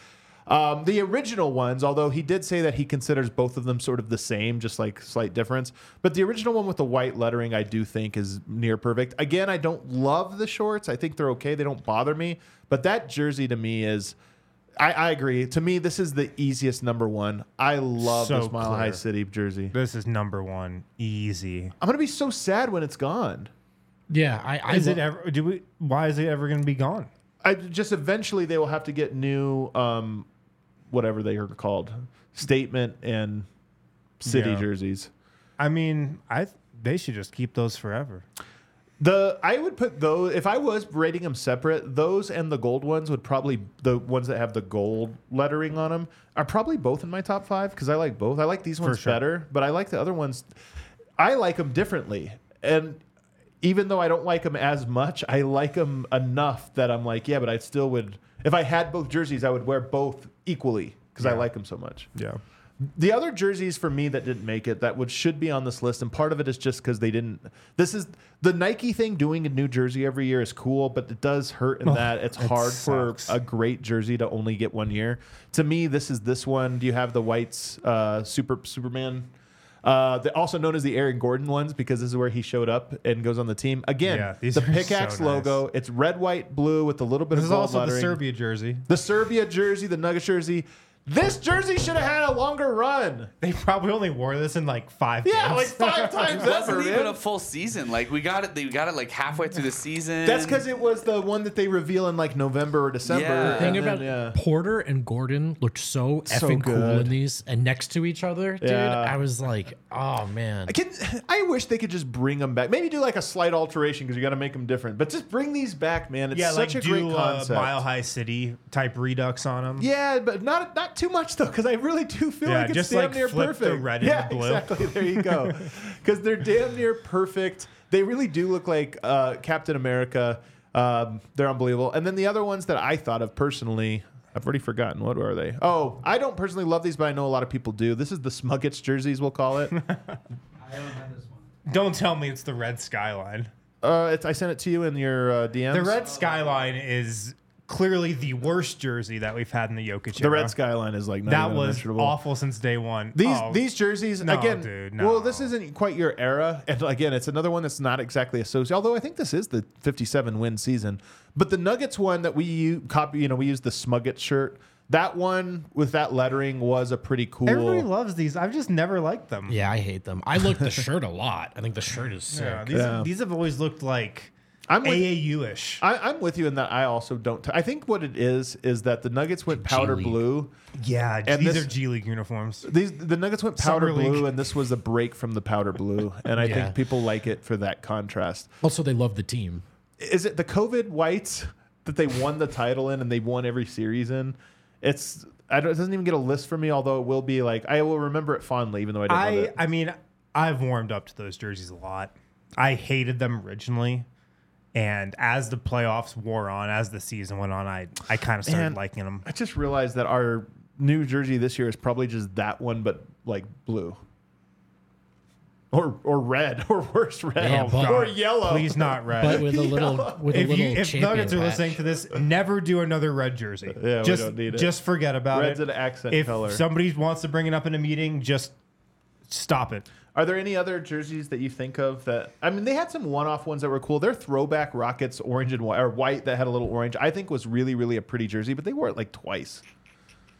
Um, the original ones, although he did say that he considers both of them sort of the same, just like slight difference. But the original one with the white lettering, I do think is near perfect. Again, I don't love the shorts. I think they're okay. They don't bother me. But that jersey to me is, I, I agree. To me, this is the easiest number one. I love So this Mile High. City jersey. This is number one, easy. I'm gonna be so sad when it's gone. Yeah, I, I Is it ever? Do we? Why is it ever going to be gone? I just eventually they will have to get new, um, whatever they are called, statement and city Yeah. jerseys. I mean, I they should just keep those forever. The I would put those if I was rating them separate. Those and the gold ones would probably the ones that have the gold lettering on them are probably both in my top five because I like both. I like these ones sure. better, but I like the other ones. I like them differently, and even though I don't like them as much, I like them enough that I'm like, yeah, but I still would. If I had both jerseys, I would wear both equally because I like them so much. Yeah. The other jerseys for me that didn't make it that would should be on this list, and part of it is just because they didn't. This is the Nike thing. Doing a new jersey every year is cool, but it does hurt in that it's it hard sucks. for a great jersey to only get one year. To me, this is this one. Do you have the whites uh, Super Superman? Uh, the, also known as the Aaron Gordon ones because this is where he showed up and goes on the team again. Yeah, these the are so pickaxe nice. logo. It's red, white, blue with a little bit This of is also the. Serbia jersey. The Serbia jersey, the Nuggets jersey. This jersey should have had a longer run. They probably only wore this in like five. Yeah, like five times It wasn't ever, even a full season. Like we got it. They got it like halfway through the season. That's because it was the one that they reveal in like November or December. Yeah. and thing then, about yeah. Porter and Gordon looked so So effing cool in these and next to each other, dude. Yeah. I was like, oh man. I, can, I wish they could just bring them back. Maybe do like a slight alteration because you got to make them different. But just bring these back, man. It's yeah, such like a great do uh, concept. Mile High City type redux on them. Yeah, but not not too much though, because I really do feel Yeah, like it's just, damn like, near flip the perfect. red yeah, the blue. exactly. There you go. Because they're damn near perfect. They really do look like uh, Captain America. Um, they're unbelievable. And then the other ones that I thought of personally, I've already forgotten. What are they? Oh, I don't personally love these, but I know a lot of people do. This is the Smuggets jerseys, we'll call it. Don't tell me it's the red skyline. uh, it's, I sent it to you in your uh, DMs. The red skyline is clearly the worst jersey that we've had in the Jokic era. The era. red skyline is like not That even was mentionable. awful since day one. These Oh, these jerseys no, again. dude, Well, this isn't quite your era, and again, it's another one that's not exactly associated. Although I think this is the 57 win season, but the Nuggets one that we u- copy, you know, we use the Smuggets shirt. that one with that lettering was a pretty cool. Everybody loves these. I've just never liked them. Yeah, I hate them. I like the shirt a lot. I think the shirt is sick. Yeah, these, Yeah. these have always looked like I'm with- AAU ish. I, I'm with you in that. I also don't. T- I think what it is is that the Nuggets went powder League. blue. Yeah, And these this- are G League uniforms. These the Nuggets went powder Summer League. blue, and this was a break from the powder blue. And I Yeah. think people like it for that contrast. Also, they love the team. Is it the COVID whites that they won the title in, and they won every series in? It's I don't, it doesn't even get a list for me. Although it will be like I will remember it fondly, even though I didn't love I it. I mean, I've warmed up to those jerseys a lot. I hated them originally. And as the playoffs wore on, as the season went on, I, I kind of started Man, liking them. I just realized that our new jersey this year is probably just that one, but like blue. Or, or red, or worse, red, Yeah, but- or yellow. Please not red. But with a little, with a if little you if champion Nuggets are patch. listening to this, never do another red jersey. Yeah, we just, don't need it. Just forget about it. Red's it. an accent color. if color. somebody wants to bring it up in a meeting, just stop it. Are there any other jerseys that you think of that? I mean, they had some one-off ones that were cool. Their throwback Rockets orange and white, or white that had a little orange, I think was really, really a pretty jersey. But they wore it like twice,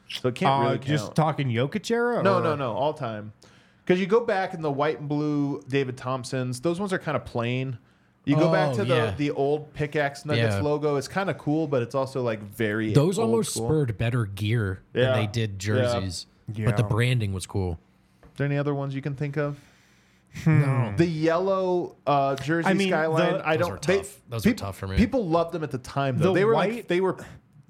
so it can't Uh, really count. just talking Jokic era? no, or- no, no, all time. Because you go back in the white and blue David Thompsons, those ones are kind of plain. You go back Oh, to the yeah. the old pickaxe Nuggets Yeah. logo. It's kind of cool, but it's also like very Those old almost school. spurred better gear Yeah. than they did jerseys. But the branding was cool. Is there any other ones you can think of? No. The yellow uh, jersey I mean, skyline. the- I Those don't. were they- tough. Those were peop- tough for me. People loved them at the time. Though The they were like white- they were.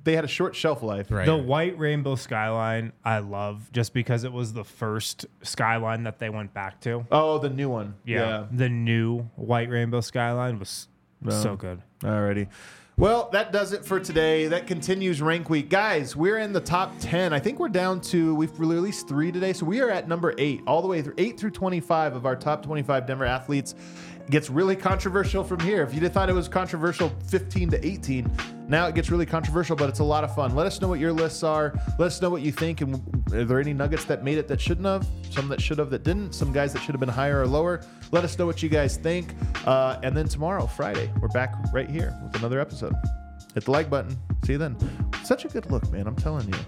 They had a short shelf life. Right. The white rainbow skyline, I love just because it was the first skyline that they went back to. Oh, the new one. Yeah. The new white rainbow skyline was so good. Alrighty. Well, that does it for today. That continues rank week. Guys, we're in the top 10. I think we're down to, we've released three today. So we are at number eight, all the way through eight through 25 of our top 25 Denver athletes. Gets really controversial from here. If you thought it was controversial 15 to 18, now it gets really controversial, but it's a lot of fun. Let us know what your lists are. Let us know what you think. And are there any nuggets that made it that shouldn't have? Some that should have that didn't? Some guys that should have been higher or lower? Let us know what you guys think. Uh, and then tomorrow, Friday, we're back right here with another episode. Hit the like button. See you then. Such a good look, man. I'm telling you.